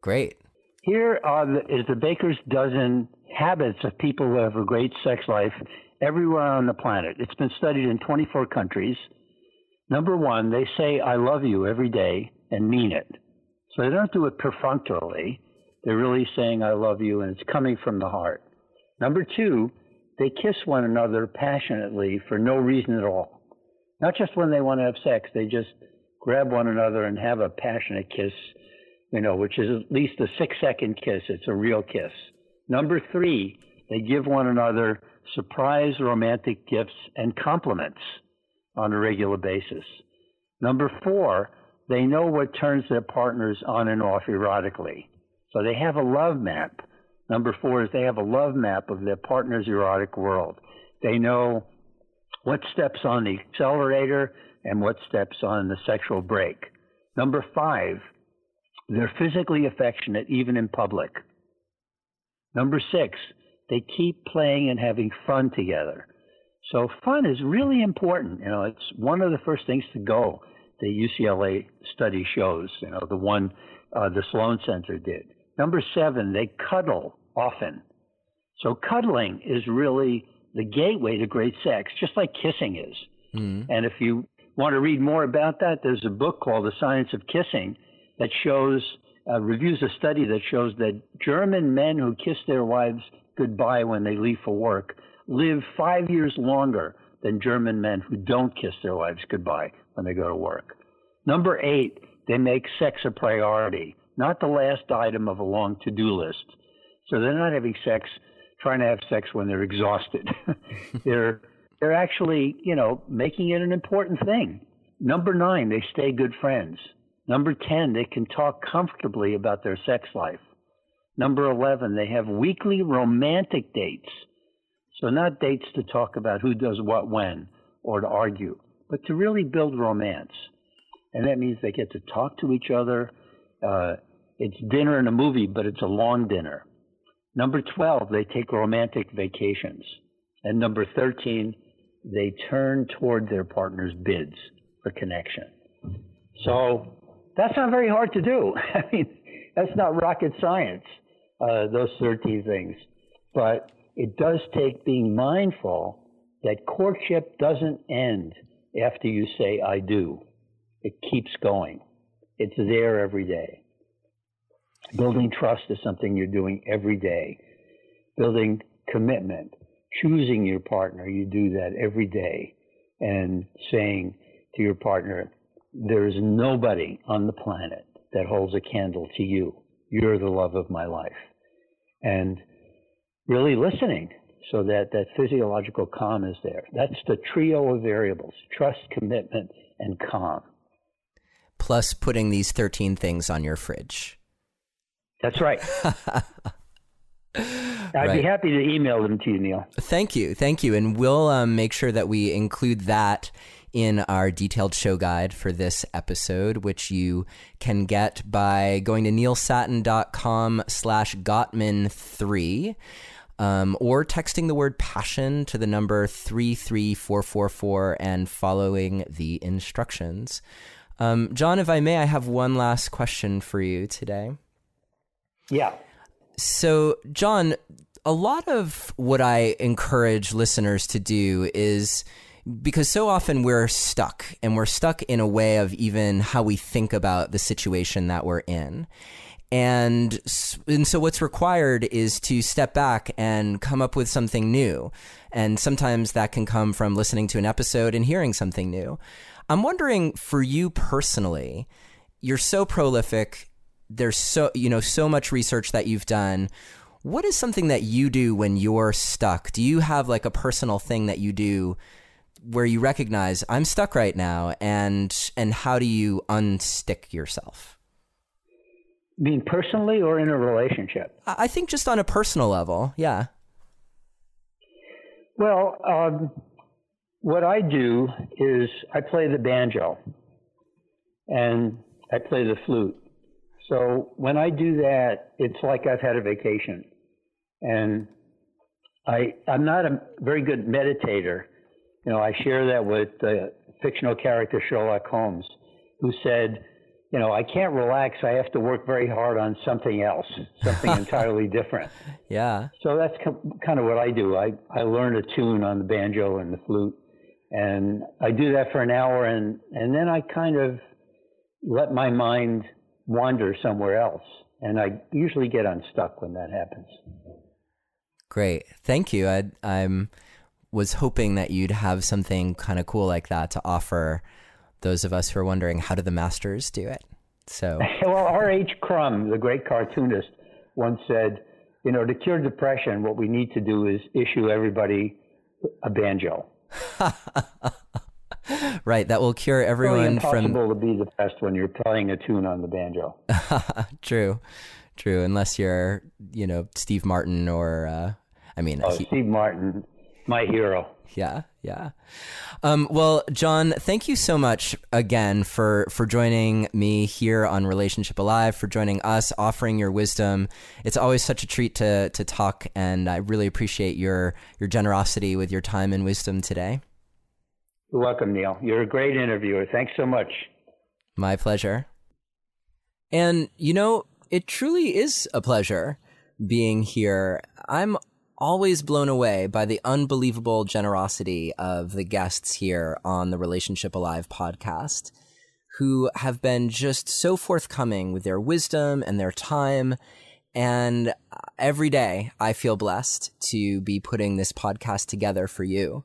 Great.
Here are the, is the baker's dozen habits of people who have a great sex life everywhere on the planet. It's been studied in 24 countries. Number one, they say I love you every day and mean it. So they don't do it perfunctorily. They're really saying I love you and it's coming from the heart. Number two, they kiss one another passionately for no reason at all. Not just when they want to have sex, they just grab one another and have a passionate kiss, you know, which is at least a six second kiss. It's a real kiss. Number three, they give one another surprise romantic gifts and compliments on a regular basis. Number four, they know what turns their partners on and off erotically. So they have a love map Number four is they have a love map of their partner's erotic world. They know what steps on the accelerator and what steps on the sexual brake. Number five, they're physically affectionate even in public. Number six, they keep playing and having fun together. So fun is really important. You know, it's one of the first things to go. The UCLA study shows. You know, the one uh, the Sloan Center did. Number seven, they cuddle often. So cuddling is really the gateway to great sex, just like kissing is. Mm-hmm. And if you want to read more about that, there's a book called The Science of Kissing that shows, uh, reviews a study that shows that German men who kiss their wives goodbye when they leave for work live five years longer than German men who don't kiss their wives goodbye when they go to work. Number eight, they make sex a priority, not the last item of a long to do list. So they're not having sex, trying to have sex when they're exhausted. <laughs> they're they're actually, you know, making it an important thing. Number nine, they stay good friends. Number 10, they can talk comfortably about their sex life. Number 11, they have weekly romantic dates. So, not dates to talk about who does what when or to argue, but to really build romance. And that means they get to talk to each other. Uh, it's dinner and a movie, but it's a long dinner. Number 12, they take romantic vacations. And number 13, they turn toward their partner's bids for connection. So that's not very hard to do. <laughs> I mean, that's not rocket science, uh, those 13 things. But it does take being mindful that courtship doesn't end after you say, I do. It keeps going. It's there every day. Building trust is something you're doing every day. Building commitment, choosing your partner, you do that every day. And saying to your partner, there is nobody on the planet that holds a candle to you. You're the love of my life. And really listening so that that physiological calm is there. That's the trio of variables trust, commitment, and calm.
Plus, putting these 13 things on your fridge.
That's right. <laughs> I'd right. be happy to email them to you, Neil.
Thank you. Thank you. And we'll um, make sure that we include that in our detailed show guide for this episode, which you can get by going to neilsattin.com slash Gottman3 um, or texting the word passion to the number 33444 and following the instructions. Um, John, if I may, I have one last question for you today.
Yeah.
So, John, a lot of what I encourage listeners to do is because so often we're stuck and we're stuck in a way of even how we think about the situation that we're in. And, and so what's required is to step back and come up with something new. And sometimes that can come from listening to an episode and hearing something new. I'm wondering for you personally, you're so prolific. There's so, you know, so much research that you've done. What is something that you do when you're stuck? Do you have like a personal thing that you do where you recognize I'm stuck right now and and how do you unstick yourself?
Mean personally or in a relationship?
I think just on a personal level, yeah.
Well, um, what I do is I play the banjo and I play the flute. So when I do that, it's like I've had a vacation. And I, I'm not a very good meditator. You know, I share that with the fictional character Sherlock Holmes, who said, you know, I can't relax. I have to work very hard on something else, something <laughs> entirely different.
Yeah.
So that's kind of what I do. I, I learn a tune on the banjo and the flute, and I do that for an hour, and, and then I kind of let my mind wander somewhere else. And I usually get unstuck when that happens.
Great. Thank you. I I'm was hoping that you'd have something kind of cool like that to offer those of us who are wondering how do the masters do it. So <laughs>
well, R.H. Crumb, the great cartoonist, once said, you know, to cure depression, what we need to do is issue everybody a banjo. <laughs>
right, that will cure everyone
it's
really
impossible to be depressed when you're playing a tune on the banjo. <laughs>
true, true. Unless you're, you know, Steve Martin or, uh, I mean,
oh, he, Steve Martin, my hero.
Yeah, yeah. Um, well, John, thank you so much again for for joining me here on Relationship Alive, for joining us, offering your wisdom. It's always such a treat to to talk, and I really appreciate your your generosity with your time and wisdom today.
You're welcome, Neil. You're a great interviewer. Thanks so much.
My pleasure. And you know, it truly is a pleasure being here. I'm always blown away by the unbelievable generosity of the guests here on the Relationship Alive podcast who have been just so forthcoming with their wisdom and their time. And every day I feel blessed to be putting this podcast together for you.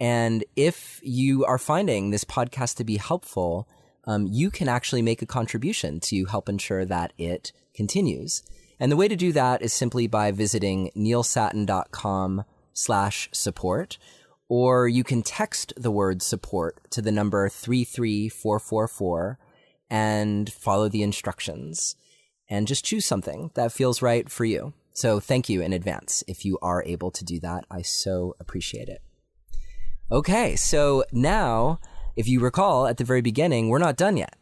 And if you are finding this podcast to be helpful, um, you can actually make a contribution to help ensure that it continues. And the way to do that is simply by visiting neilsattin.com slash support, or you can text the word support to the number 33444 and follow the instructions and just choose something that feels right for you. So thank you in advance if you are able to do that. I so appreciate it. Okay, so now, if you recall at the very beginning, we're not done yet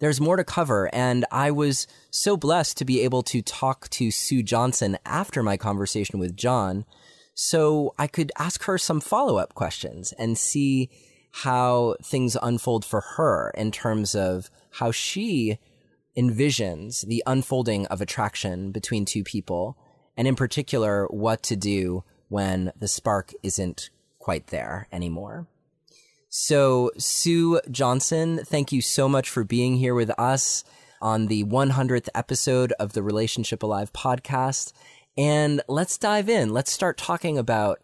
there's more to cover. And I was so blessed to be able to talk to Sue Johnson after my conversation with John. So I could ask her some follow up questions and see how things unfold for her in terms of how she envisions the unfolding of attraction between two people. And in particular, what to do when the spark isn't quite there anymore. So, Sue Johnson, thank you so much for being here with us on the 100th episode of the Relationship Alive podcast. And let's dive in. Let's start talking about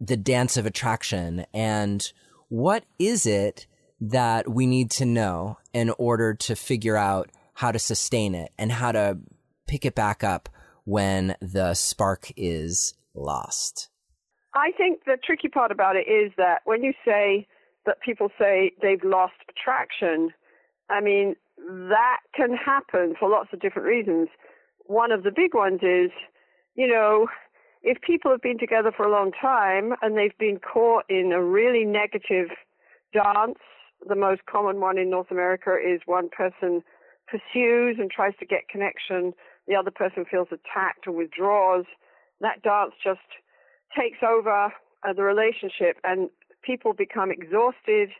the dance of attraction and what is it that we need to know in order to figure out how to sustain it and how to pick it back up when the spark is lost?
I think the tricky part about it is that when you say that people say they've lost attraction, I mean, that can happen for lots of different reasons. One of the big ones is, you know, if people have been together for a long time and they've been caught in a really negative dance, the most common one in North America is one person pursues and tries to get connection, the other person feels attacked or withdraws. That dance just takes over uh, the relationship and people become exhausted,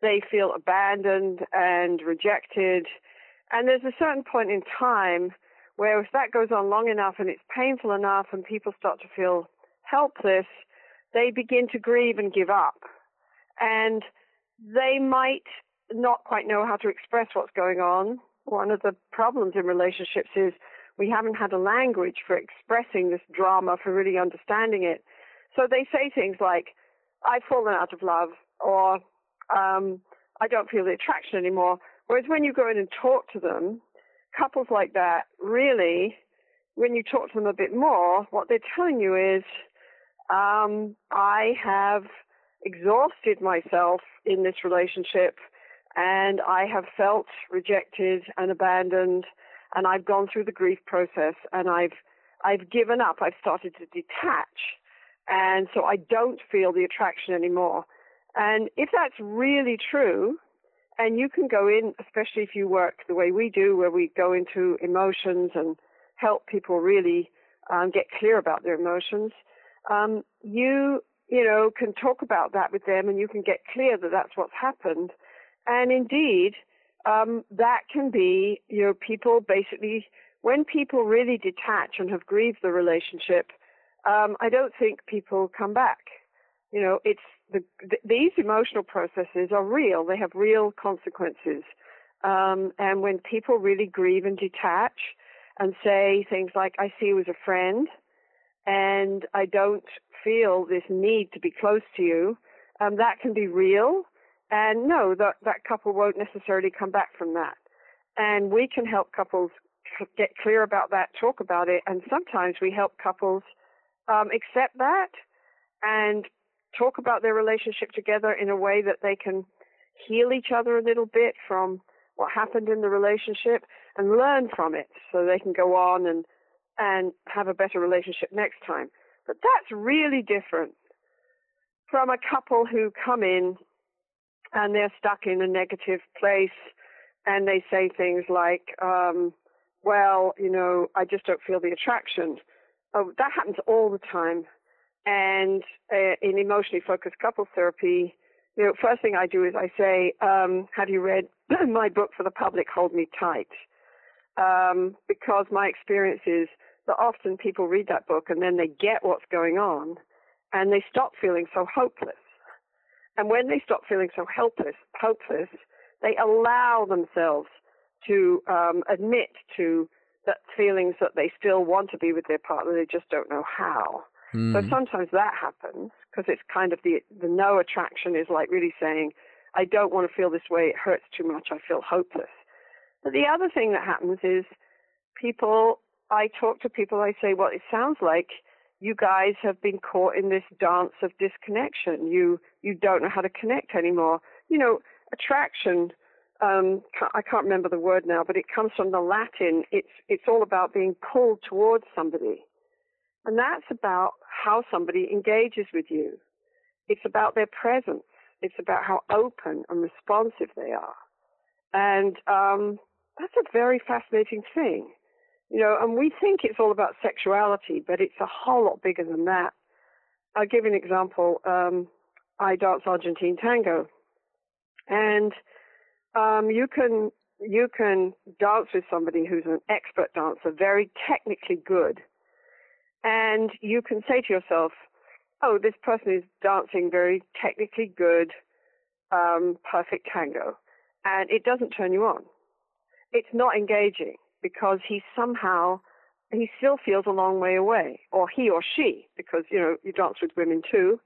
they feel abandoned and rejected. And there's a certain point in time where if that goes on long enough and it's painful enough and people start to feel helpless, they begin to grieve and give up. And they might not quite know how to express what's going on. One of the problems in relationships is we haven't had a language for expressing this drama, for really understanding it. So they say things like, I've fallen out of love, or um, I don't feel the attraction anymore. Whereas when you go in and talk to them, couples like that really, when you talk to them a bit more, what they're telling you is, um, I have exhausted myself in this relationship and I have felt rejected and abandoned and I've gone through the grief process and I've I've given up. I've started to detach and so I don't feel the attraction anymore. And if that's really true, and you can go in, especially if you work the way we do, where we go into emotions and help people really um, get clear about their emotions, um, you you know can talk about that with them, and you can get clear that that's what's happened. And indeed, um, that can be you know people basically when people really detach and have grieved the relationship, um, I don't think people come back. You know, it's the, th- these emotional processes are real. They have real consequences. Um, and when people really grieve and detach and say things like, I see you as a friend and I don't feel this need to be close to you, um, that can be real. And no, that, that couple won't necessarily come back from that. And we can help couples get clear about that, talk about it, and sometimes we help couples um, accept that and talk about their relationship together in a way that they can heal each other a little bit from what happened in the relationship and learn from it so they can go on and and have a better relationship next time. But that's really different from a couple who come in and they're stuck in a negative place and they say things like, um, well, you know, I just don't feel the attraction. Oh, that happens all the time. And uh, in emotionally focused couples therapy, you know, first thing I do is I say, um, "Have you read <clears throat> my book for the public? Hold Me Tight," um, because my experience is that often people read that book and then they get what's going on, and they stop feeling so hopeless. And when they stop feeling so helpless, hopeless, they allow themselves to um, admit to that feelings that they still want to be with their partner, they just don't know how. Mm. So sometimes that happens because it's kind of the the no attraction is like really saying, I don't want to feel this way. It hurts too much. I feel hopeless. But the other thing that happens is people. I talk to people. I say, well, it sounds like you guys have been caught in this dance of disconnection. You you don't know how to connect anymore. You know, attraction um, I can't remember the word now, but it comes from the Latin. It's it's all about being pulled towards somebody, and that's about how somebody engages with you. It's about their presence. It's about how open and responsive they are, and um, that's a very fascinating thing, you know. And we think it's all about sexuality, but it's a whole lot bigger than that. I'll give an example. Um, I dance Argentine tango, and um, you can you can dance with somebody who's an expert dancer, very technically good, and you can say to yourself, "Oh, this person is dancing very technically good, um, perfect tango," and it doesn't turn you on. It's not engaging because he somehow he still feels a long way away, or he or she, because you know you dance with women too.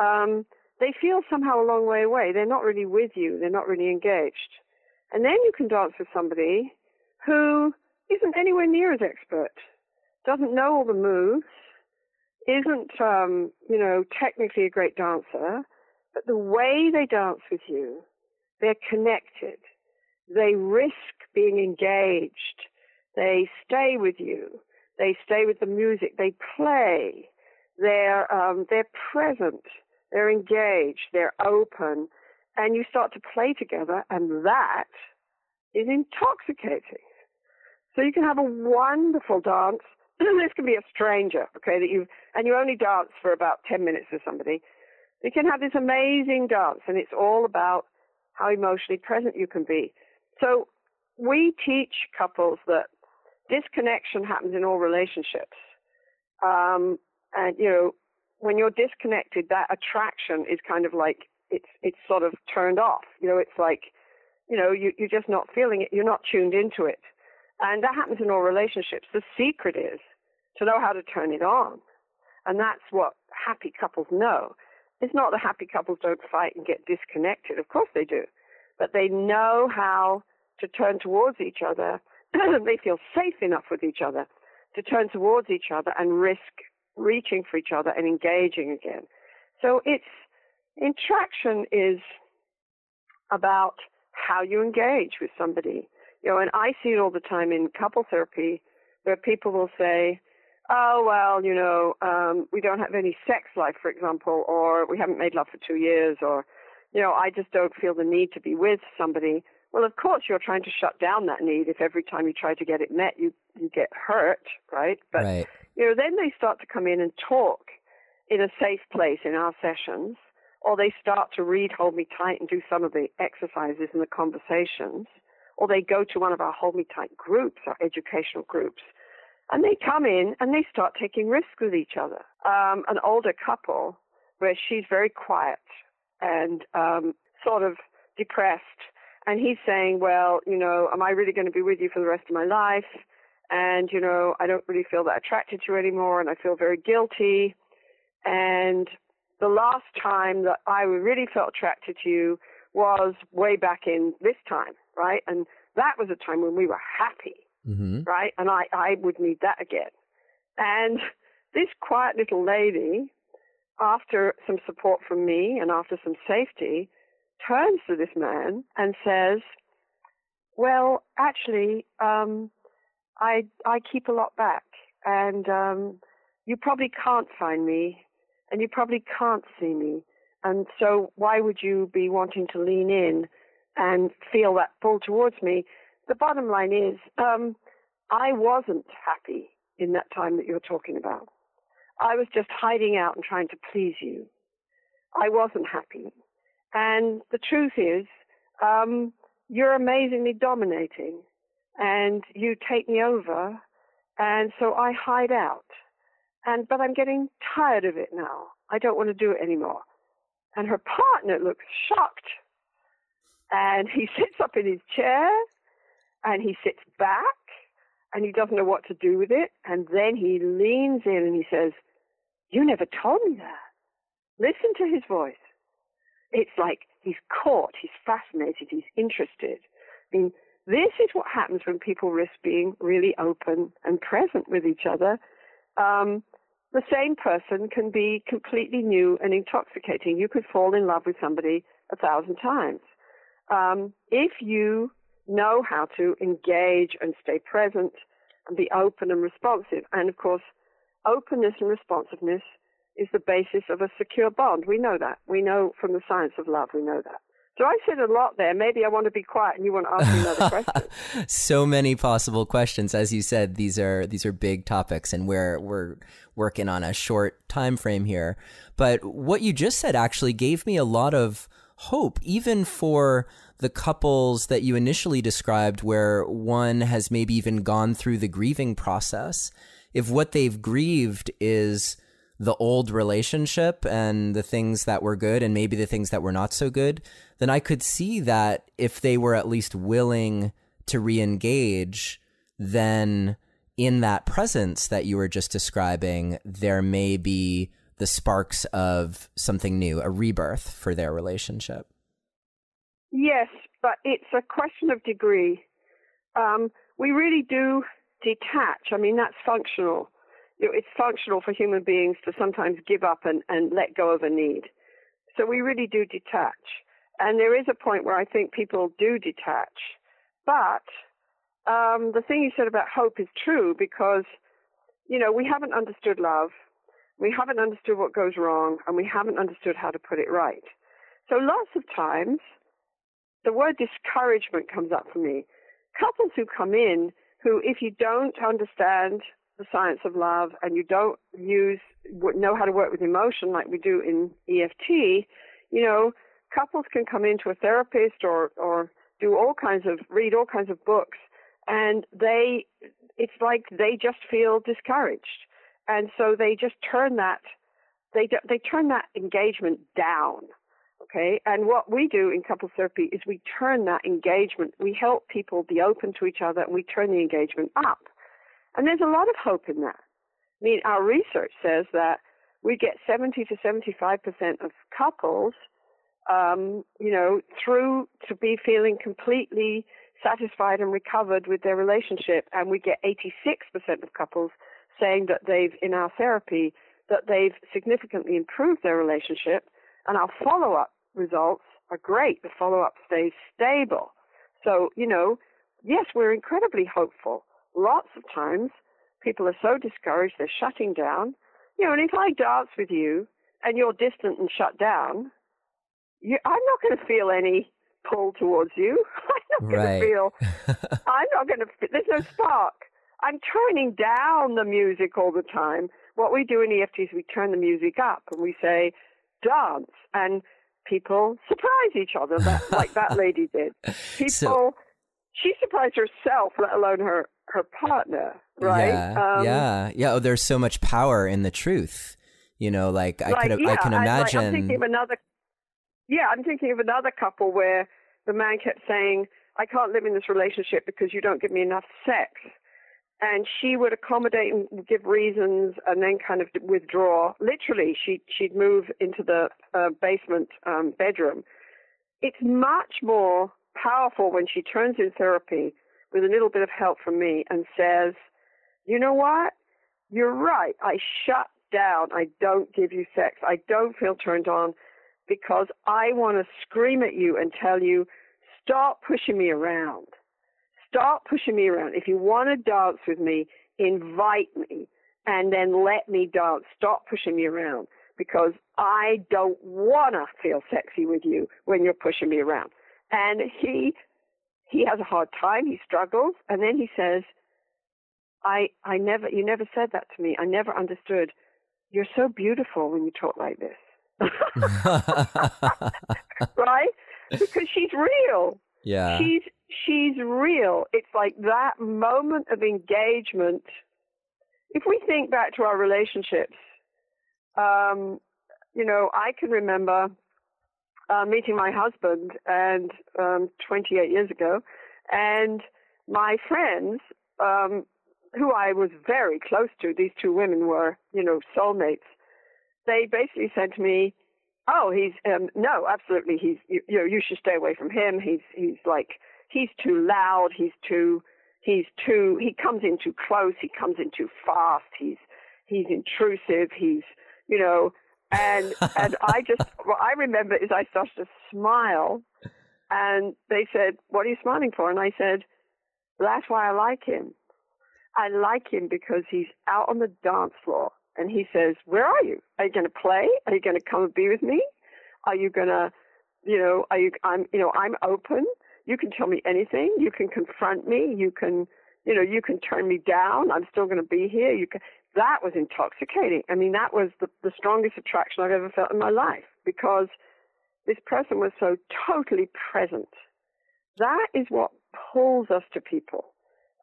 Um, they feel somehow a long way away. They're not really with you. They're not really engaged. And then you can dance with somebody who isn't anywhere near as expert, doesn't know all the moves, isn't, um, you know, technically a great dancer, but the way they dance with you, they're connected. They risk being engaged. They stay with you. They stay with the music. They play. They're um, they're present. They're engaged. They're open, and you start to play together, and that is intoxicating. So you can have a wonderful dance. <clears throat> this can be a stranger, okay, that you and you only dance for about ten minutes with somebody. You can have this amazing dance, and it's all about how emotionally present you can be. So we teach couples that disconnection happens in all relationships. Um, and you know, when you're disconnected, that attraction is kind of like it's it's sort of turned off. You know, it's like you know you you're just not feeling it. You're not tuned into it, and that happens in all relationships. The secret is to know how to turn it on, and that's what happy couples know. It's not that happy couples don't fight and get disconnected. Of course they do, but they know how to turn towards each other. <clears throat> they feel safe enough with each other to turn towards each other and risk reaching for each other and engaging again. So it's interaction is about how you engage with somebody. You know, and I see it all the time in couple therapy where people will say, oh, well, you know, um, we don't have any sex life, for example, or we haven't made love for two years, or, you know, I just don't feel the need to be with somebody. Well, of course, you're trying to shut down that need if every time you try to get it met, you, you get hurt, right?
But right
you know, then they start to come in and talk in a safe place in our sessions, or they start to read Hold Me Tight and do some of the exercises and the conversations, or they go to one of our Hold Me Tight groups, our educational groups, and they come in and they start taking risks with each other. Um, an older couple where she's very quiet and um, sort of depressed, and he's saying, Well, you know, am I really going to be with you for the rest of my life? And you know I don't really feel that attracted to you anymore, and I feel very guilty. And the last time that I really felt attracted to you was way back in this time, right? And that was a time when we were happy, mm-hmm. right? And I I would need that again. And this quiet little lady, after some support from me and after some safety, turns to this man and says, "Well, actually." Um, I I keep a lot back, and um, you probably can't find me, and you probably can't see me, and so why would you be wanting to lean in and feel that pull towards me? The bottom line is, um, I wasn't happy in that time that you're talking about. I was just hiding out and trying to please you. I wasn't happy, and the truth is, um, you're amazingly dominating and you take me over, and so I hide out. And but I'm getting tired of it now. I don't want to do it anymore. And her partner looks shocked, and he <laughs> sits up in his chair, and he sits back, and he doesn't know what to do with it. And then he leans in and he says, "You never told me that." Listen to his voice. It's like he's caught, he's fascinated, he's interested. I mean, this is what happens when people risk being really open and present with each other. Um, the same person can be completely new and intoxicating. You could fall in love with somebody a thousand times. Um, if you know how to engage and stay present and be open and responsive, and of course, openness and responsiveness is the basis of a secure bond. We know that. We know from the science of love, we know that. So I said a lot there. Maybe I want to be quiet and you want to ask me another <laughs> question.
so many possible questions. As you said, these are these are big topics and we're we're working on a short time frame here. But what you just said actually gave me a lot of hope, even for the couples that you initially described where one has maybe even gone through the grieving process. If what they've grieved is the old relationship and the things that were good and maybe the things that were not so good, then I could see that if they were at least willing to re-engage, then in that presence that you were just describing, there may be the sparks of something new, a rebirth for their relationship.
Yes, but it's a question of degree. Um, we really do detach. I mean, that's functional. You know, it's functional for human beings to sometimes give up and, and let go of a need. So we really do detach. And there is a point where I think people do detach. But um, the thing you said about hope is true because, you know, we haven't understood love. We haven't understood what goes wrong and we haven't understood how to put it right. So lots of times the word discouragement comes up for me. Couples who come in who, if you don't understand the science of love and you don't use know how to work with emotion like we do in EFT, you know, couples can come into a therapist or or do all kinds of read all kinds of books and they it's like they just feel discouraged. And so they just turn that they they turn that engagement down okay? And what we do in couples therapy is we turn that engagement we help people be open to each other and we turn the engagement up and there's a lot of hope in that. I mean, our research says that we get 70 to 75% of couples, um, you know, through to be feeling completely satisfied and recovered with their relationship. And we get 86% of couples saying that they've, in our therapy, that they've significantly improved their relationship. And our follow up results are great. The follow up stays stable. So, you know, yes, we're incredibly hopeful lots of times people are so discouraged they're shutting down. You know, and if I dance with you and you're distant and shut down, you, I'm not going to feel any pull towards you. <laughs> I'm not going
right.
to feel. <laughs> I'm not going to. There's no spark. I'm turning down the music all the time. What we do in EFT is we turn the music up and we say dance, and people surprise each other, that, like that <laughs> lady did. People. So, she surprised herself, let alone her her partner, right?
Yeah, um, yeah, yeah. Oh, there's so much power in the truth. You know, like I
like,
could,
yeah,
I can imagine.
I, am thinking of another. Yeah, I'm thinking of another couple where the man kept saying, "I can't live in this relationship because you don't give me enough sex," and she would accommodate and give reasons, and then kind of withdraw. Literally, she she'd move into the uh, basement um, bedroom. It's much more powerful when she turns in therapy with a little bit of help from me and says, you know what? You're right. I shut down. I don't give you sex. I don't feel turned on because I want to scream at you and tell you, stop pushing me around. Stop pushing me around. If you want to dance with me, invite me and then let me dance. Stop pushing me around because I don't want to feel sexy with you when you're pushing me around. And he he has a hard time, he struggles, and then he says, I I never you never said that to me. I never understood. You're so beautiful when you talk like this. <laughs> right? Because she's real.
Yeah.
She's she's real. It's like that moment of engagement. If we think back to our relationships, um, you know, I can remember uh, meeting my husband and um, 28 years ago, and my friends, um, who I was very close to, these two women were, you know, soulmates. They basically said to me, "Oh, he's um, no, absolutely, he's you, you know, you should stay away from him. He's he's like he's too loud. He's too." He's too. He comes in too close. He comes in too fast. He's he's intrusive. He's you know and and I just what I remember is I started to smile, and they said, "What are you smiling for?" And I said, "That's why I like him. I like him because he's out on the dance floor, and he says, "Where are you? Are you going to play? Are you going to come and be with me? Are you going to, you know, are you? I'm, you know, I'm open. You can tell me anything. You can confront me. You can." you know, you can turn me down. I'm still going to be here. You can that was intoxicating. I mean, that was the, the strongest attraction I've ever felt in my life because this person was so totally present. That is what pulls us to people.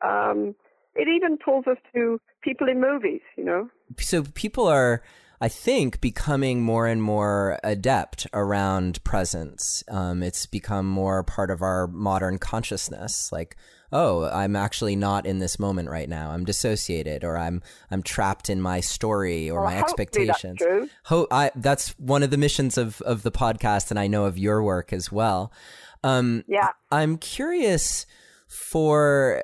Um, it even pulls us to people in movies, you know.
So people are, I think, becoming more and more adept around presence. Um, it's become more part of our modern consciousness. Like, oh, I'm actually not in this moment right now. I'm dissociated, or I'm I'm trapped in my story or
well,
my expectations.
That's.
Ho- I, that's one of the missions of of the podcast, and I know of your work as well. Um,
yeah,
I'm curious for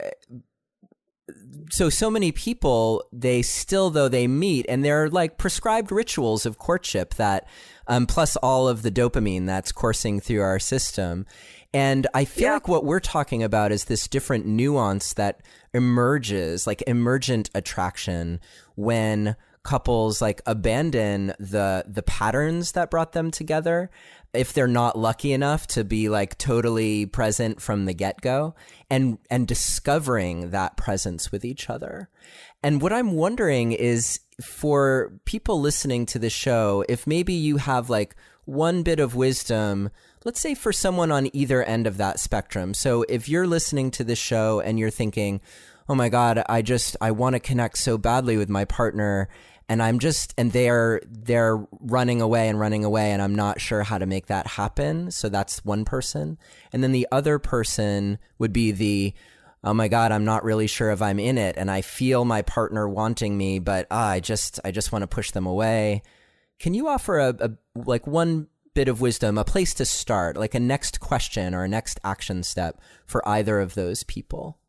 so so many people they still though they meet and there are like prescribed rituals of courtship that um, plus all of the dopamine that's coursing through our system and i feel yeah. like what we're talking about is this different nuance that emerges like emergent attraction when couples like abandon the the patterns that brought them together if they're not lucky enough to be like totally present from the get-go and and discovering that presence with each other. And what I'm wondering is for people listening to the show if maybe you have like one bit of wisdom let's say for someone on either end of that spectrum. So if you're listening to this show and you're thinking, "Oh my god, I just I want to connect so badly with my partner and I'm just and they're they're running away and running away and I'm not sure how to make that happen. So that's one person. And then the other person would be the oh my god, I'm not really sure if I'm in it and I feel my partner wanting me but ah, I just I just want to push them away. Can you offer a, a like one bit of wisdom, a place to start, like a next question or a next action step for either of those people?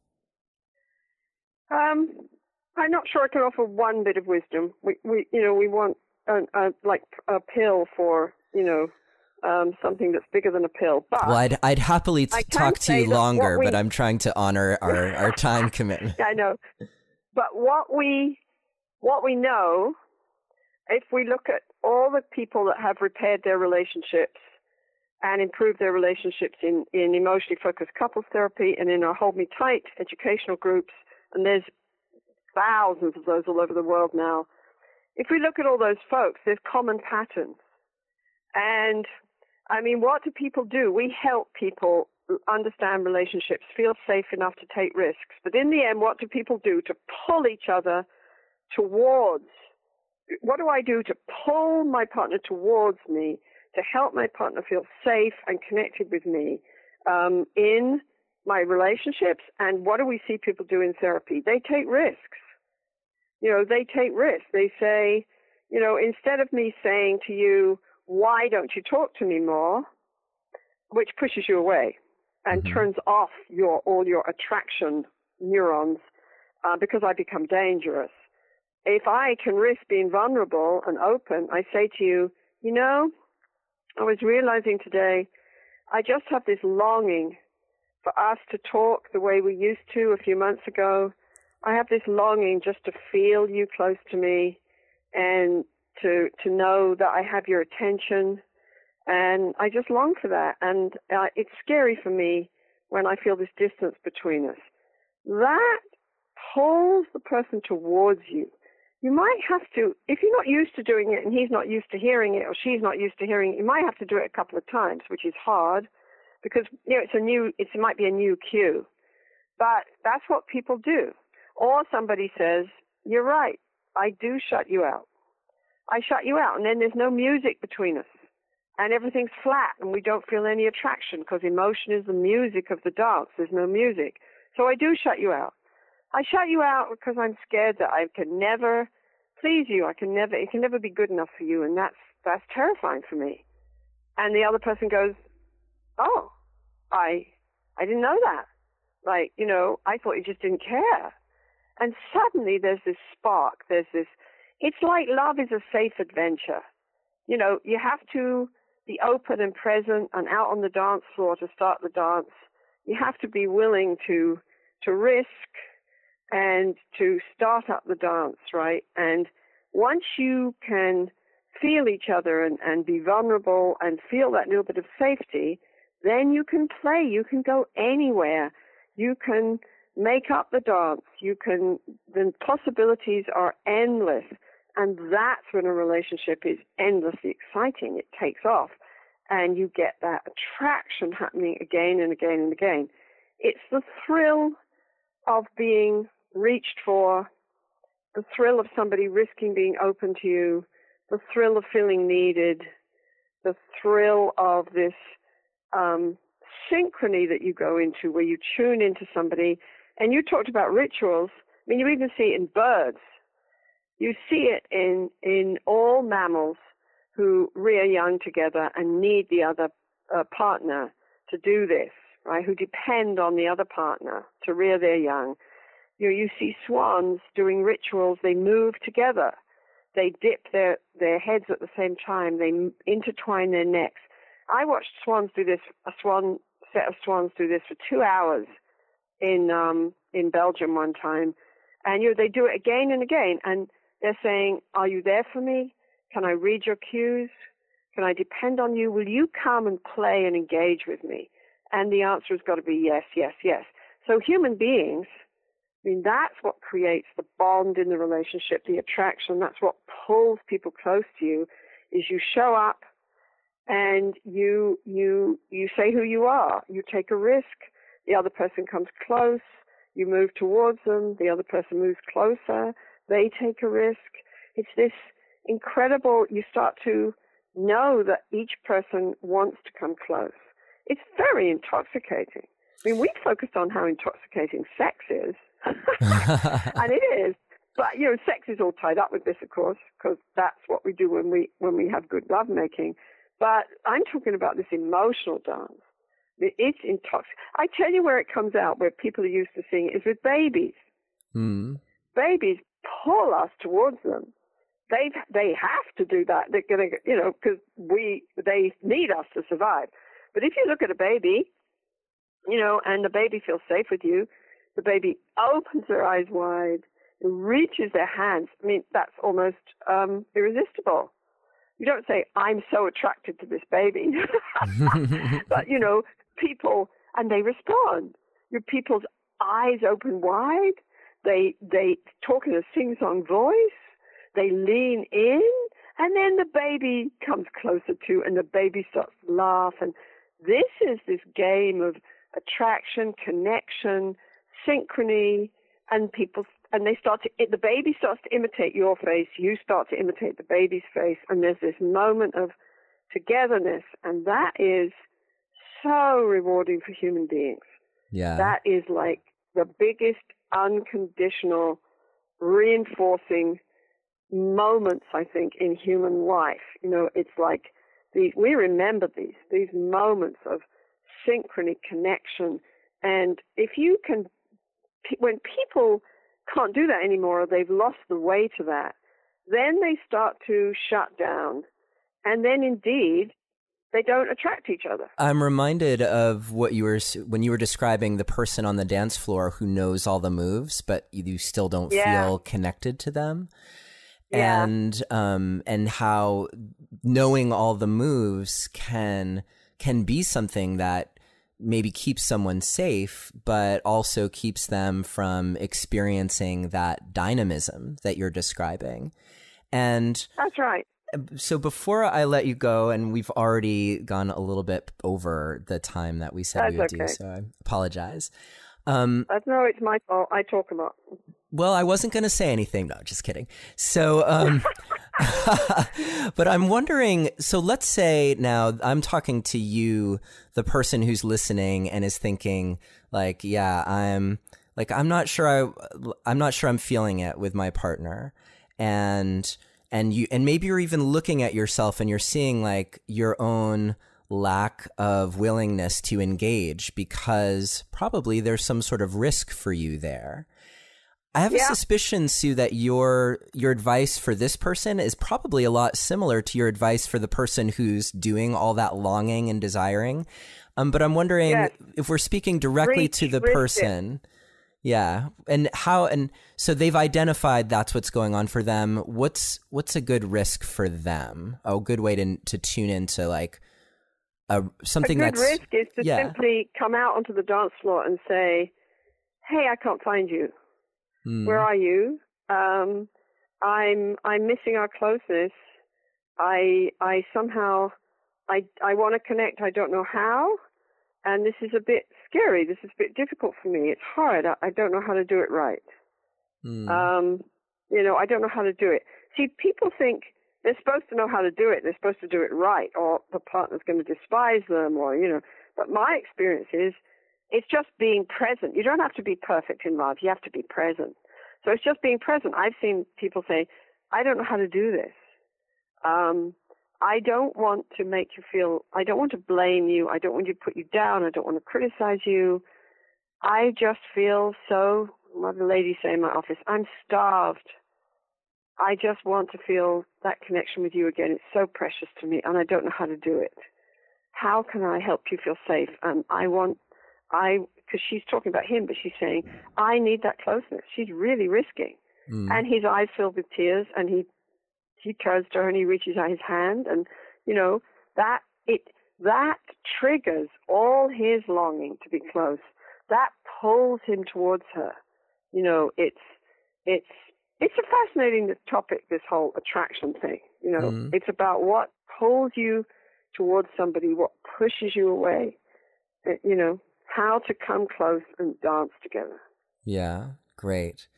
Um I'm not sure I can offer one bit of wisdom. We, we you know, we want a, a, like a pill for, you know, um, something that's bigger than a pill. But
well, I'd I'd happily t- talk to you longer, we, but I'm trying to honor our, our time <laughs> commitment.
Yeah, I know. But what we what we know, if we look at all the people that have repaired their relationships and improved their relationships in, in emotionally focused couples therapy and in our Hold Me Tight educational groups, and there's thousands of those all over the world now. If we look at all those folks, there's common patterns. And I mean, what do people do? We help people understand relationships, feel safe enough to take risks. But in the end, what do people do to pull each other towards? What do I do to pull my partner towards me, to help my partner feel safe and connected with me um, in my relationships? And what do we see people do in therapy? They take risks you know, they take risks. They say, you know, instead of me saying to you, why don't you talk to me more, which pushes you away and mm-hmm. turns off your all your attraction neurons uh, because I become dangerous. If I can risk being vulnerable and open, I say to you, you know, I was realizing today, I just have this longing for us to talk the way we used to a few months ago I have this longing just to feel you close to me and to to know that I have your attention and I just long for that and uh, it's scary for me when I feel this distance between us. That pulls the person towards you. You might have to, if you're not used to doing it and he's not used to hearing it or she's not used to hearing it, you might have to do it a couple of times, which is hard because, you know, it's a new, it might be a new cue. But that's what people do. Or somebody says, You're right, I do shut you out. I shut you out, and then there's no music between us. And everything's flat, and we don't feel any attraction because emotion is the music of the dance. There's no music. So I do shut you out. I shut you out because I'm scared that I can never please you. I can never, it can never be good enough for you, and that's that's terrifying for me. And the other person goes, "Oh, I, I didn't know that. Like, you know, I thought you just didn't care. And suddenly there's this spark, there's this, it's like love is a safe adventure. You know, you have to be open and present and out on the dance floor to start the dance. You have to be willing to, to risk and to start up the dance, right? And once you can feel each other and, and be vulnerable and feel that little bit of safety, then you can play. You can go anywhere. You can make up the dance. You can, the possibilities are endless. And that's when a relationship is endlessly exciting. It takes off and you get that attraction happening again and again and again. It's the thrill of being reached for, the thrill of somebody risking being open to you, the thrill of feeling needed, the thrill of this um, synchrony that you go into where you tune into somebody and you talked about rituals. I mean, you even see it in birds. You see it in, in all mammals who rear young together and need the other uh, partner to do this, right? Who depend on the other partner to rear their young. You know, you see swans doing rituals. They move together. They dip their their heads at the same time. They intertwine their necks. I watched swans do this. A swan set of swans do this for two hours in um, in Belgium one time, and you know they do it again and again, and they're saying, "Are you there for me? Can I read your cues? Can I depend on you? Will you come and play and engage with me?" And the answer has got to be yes, yes, yes. So human beings, I mean, that's what creates the bond in the relationship, the attraction. That's what pulls people close to you. Is you show up and you you you say who you are. You take a risk. The other person comes close. You move towards them. The other person moves closer. They take a risk. It's this incredible. You start to know that each person wants to come close. It's very intoxicating. I mean, we focused on how intoxicating sex is, <laughs> and it is. But you know, sex is all tied up with this, of course, because that's what we do when we when we have good lovemaking. But I'm talking about this emotional dance. It's intoxicating. I tell you where it comes out, where people are used to seeing it, is with babies.
Mm.
Babies pull us towards them. They they have to do that. They're gonna, you know, because we they need us to survive. But if you look at a baby, you know, and the baby feels safe with you, the baby opens their eyes wide, reaches their hands. I mean, that's almost um, irresistible. You don't say, I'm so attracted to this baby. <laughs> but, you know, people, and they respond. Your people's eyes open wide. They, they talk in a sing-song voice. They lean in. And then the baby comes closer to, and the baby starts to laugh. And this is this game of attraction, connection, synchrony, and people and they start to the baby starts to imitate your face you start to imitate the baby's face and there's this moment of togetherness and that is so rewarding for human beings.
Yeah.
That is like the biggest unconditional reinforcing moments i think in human life. You know it's like these we remember these these moments of synchrony connection. And if you can when people can't do that anymore or they've lost the way to that, then they start to shut down. And then indeed, they don't attract each other.
I'm reminded of what you were when you were describing the person on the dance floor who knows all the moves, but you still don't yeah. feel connected to them.
Yeah.
And um and how knowing all the moves can can be something that maybe keeps someone safe, but also keeps them from experiencing that dynamism that you're describing. And
that's right.
So before I let you go, and we've already gone a little bit over the time that we said
that's
we would
okay.
do, so I apologize. Um,
no, it's my fault. I talk a lot.
Well, I wasn't going to say anything. No, just kidding. So, um, <laughs> <laughs> but I'm wondering. So, let's say now I'm talking to you, the person who's listening and is thinking, like, yeah, I'm like, I'm not sure. I, I'm not sure I'm feeling it with my partner, and and you, and maybe you're even looking at yourself and you're seeing like your own lack of willingness to engage because probably there's some sort of risk for you there. I have
yeah.
a suspicion, Sue, that your your advice for this person is probably a lot similar to your advice for the person who's doing all that longing and desiring. Um, but I'm wondering
yes.
if we're speaking directly
Reach,
to the person.
It.
Yeah, and how and so they've identified that's what's going on for them. What's what's a good risk for them? A good way to to tune into like a something
a good risk is to
yeah.
simply come out onto the dance floor and say, "Hey, I can't find you."
Mm.
Where are you? Um, I'm I'm missing our closeness. I I somehow I I want to connect. I don't know how, and this is a bit scary. This is a bit difficult for me. It's hard. I, I don't know how to do it right.
Mm.
Um, you know, I don't know how to do it. See, people think they're supposed to know how to do it. They're supposed to do it right, or the partner's going to despise them, or you know. But my experience is it's just being present. You don't have to be perfect in love. You have to be present. So it's just being present. I've seen people say, I don't know how to do this. Um, I don't want to make you feel, I don't want to blame you. I don't want to put you down. I don't want to criticize you. I just feel so what the lady say in my office, I'm starved. I just want to feel that connection with you again. It's so precious to me, and I don't know how to do it. How can I help you feel safe? And I want, I, because she's talking about him, but she's saying, I need that closeness. She's really risking. Mm. And his eyes filled with tears, and he, he turns to her and he reaches out his hand, and you know that it that triggers all his longing to be close. That pulls him towards her. You know, it's it's it's a fascinating topic. This whole attraction thing. You know, mm. it's about what pulls you towards somebody, what pushes you away. Uh, you know, how to come close and dance together.
Yeah, great.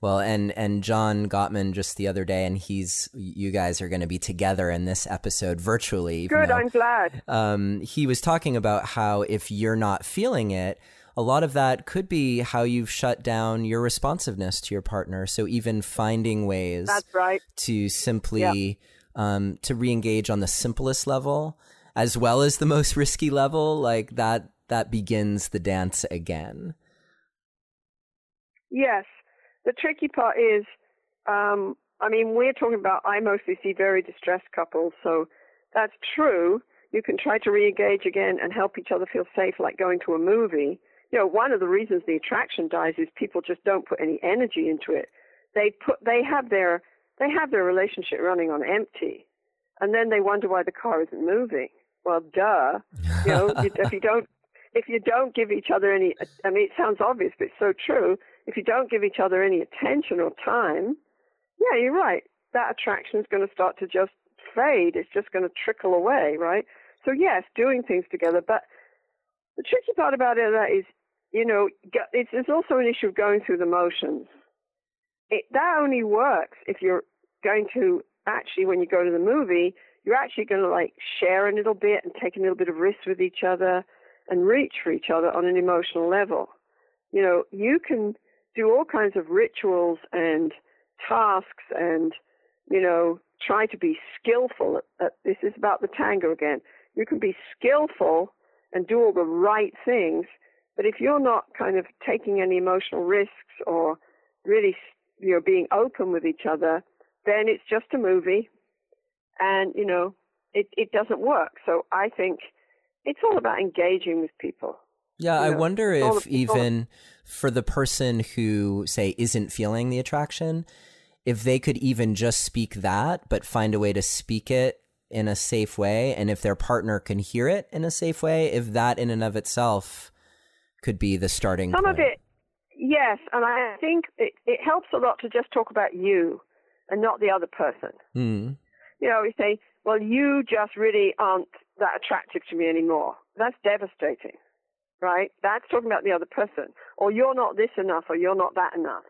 Well, and and John Gottman just the other day, and he's you guys are going to be together in this episode virtually.
Good, though, I'm glad.
Um, he was talking about how if you're not feeling it, a lot of that could be how you've shut down your responsiveness to your partner. So even finding ways
that's right
to simply yeah. um, to reengage on the simplest level as well as the most risky level, like that that begins the dance again.
Yes, the tricky part is, um, I mean, we're talking about, I mostly see very distressed couples, so that's true. You can try to re-engage again and help each other feel safe, like going to a movie. You know, one of the reasons the attraction dies is people just don't put any energy into it. They put, they have their, they have their relationship running on empty, and then they wonder why the car isn't moving. Well, duh. You know, <laughs> if you don't, if you don't give each other any, I mean, it sounds obvious, but it's so true if you don't give each other any attention or time, yeah, you're right. That attraction is going to start to just fade. It's just going to trickle away, right? So yes, doing things together. But the tricky part about it is, you know, it's, it's also an issue of going through the motions. It, that only works if you're going to actually, when you go to the movie, you're actually going to like share a little bit and take a little bit of risk with each other and reach for each other on an emotional level. You know, you can do all kinds of rituals and tasks and, you know, try to be skillful. At, at, this is about the tango again. You can be skillful and do all the right things, but if you're not kind of taking any emotional risks or really, you know, being open with each other, then it's just a movie, and you know, it it doesn't work. So I think it's all about engaging with people.
Yeah, I wonder if even for the person who, say, isn't feeling the attraction, if they could even just speak that, but find a way to speak it in a safe way, and if their partner can hear it in a safe way, if that in and of itself could be the starting
Some
point.
of it, yes, and I think it, it helps a lot to just talk about you and not the other person.
Mm.
You know, we say, well, you just really aren't that attractive to me anymore. That's devastating right? That's talking about the other person. Or you're not this enough, or you're not that enough.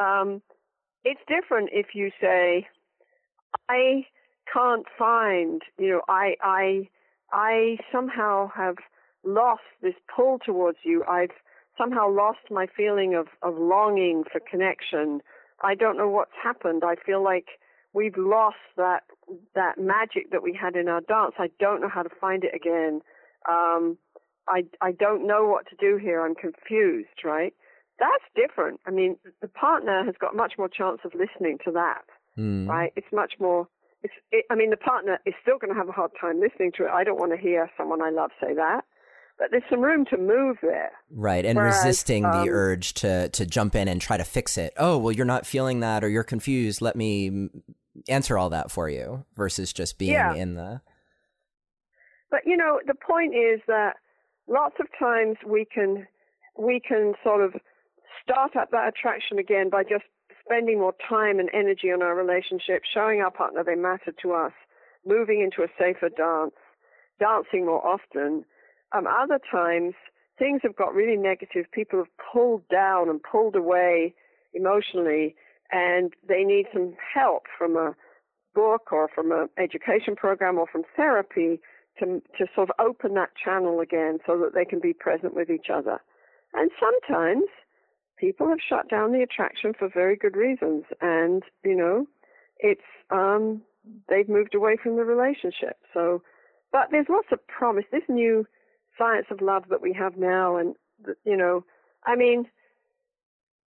Um, it's different if you say, I can't find, you know, I, I, I somehow have lost this pull towards you. I've somehow lost my feeling of, of longing for connection. I don't know what's happened. I feel like we've lost that that magic that we had in our dance. I don't know how to find it again. Um, I, I don't know what to do here. I'm confused, right? That's different. I mean, the partner has got much more chance of listening to that,
mm.
right? It's much more. It's. It, I mean, the partner is still going to have a hard time listening to it. I don't want to hear someone I love say that, but there's some room to move there.
Right, and Whereas, resisting um, the urge to to jump in and try to fix it. Oh, well, you're not feeling that, or you're confused. Let me answer all that for you, versus just being
yeah.
in the.
But you know, the point is that lots of times we can we can sort of start up that attraction again by just spending more time and energy on our relationship, showing our partner they matter to us, moving into a safer dance, dancing more often. Um, other times, things have got really negative. People have pulled down and pulled away emotionally, and they need some help from a book or from an education program or from therapy to, to sort of open that channel again so that they can be present with each other. And sometimes people have shut down the attraction for very good reasons. And, you know, it's, um, they've moved away from the relationship. So, but there's lots of promise. This new science of love that we have now, and, you know, I mean,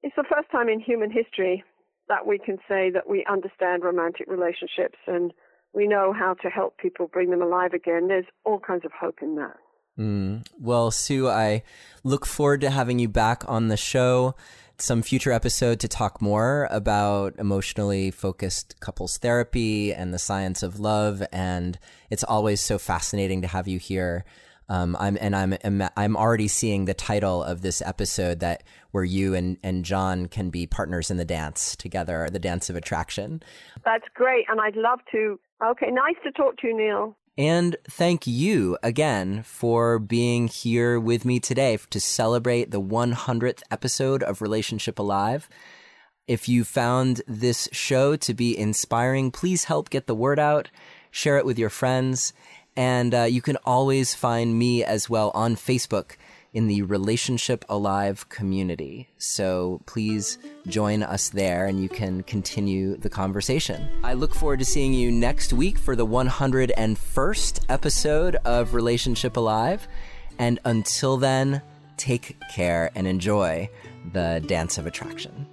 it's the first time in human history that we can say that we understand romantic relationships and we know how to help people bring them alive again. There's all kinds of hope in that.
Mm. Well, Sue, I look forward to having you back on the show some future episode to talk more about emotionally focused couples therapy and the science of love. And it's always so fascinating to have you here. Um, I'm and I'm I'm already seeing the title of this episode that where you and, and John can be partners in the dance together, the dance of attraction.
That's great, and I'd love to. Okay, nice to talk to you, Neil.
And thank you again for being here with me today to celebrate the 100th episode of Relationship Alive. If you found this show to be inspiring, please help get the word out, share it with your friends, and uh, you can always find me as well on Facebook in the Relationship Alive community. So please join us there and you can continue the conversation. I look forward to seeing you next week for the 101st episode of Relationship Alive. And until then, take care and enjoy the dance of attraction.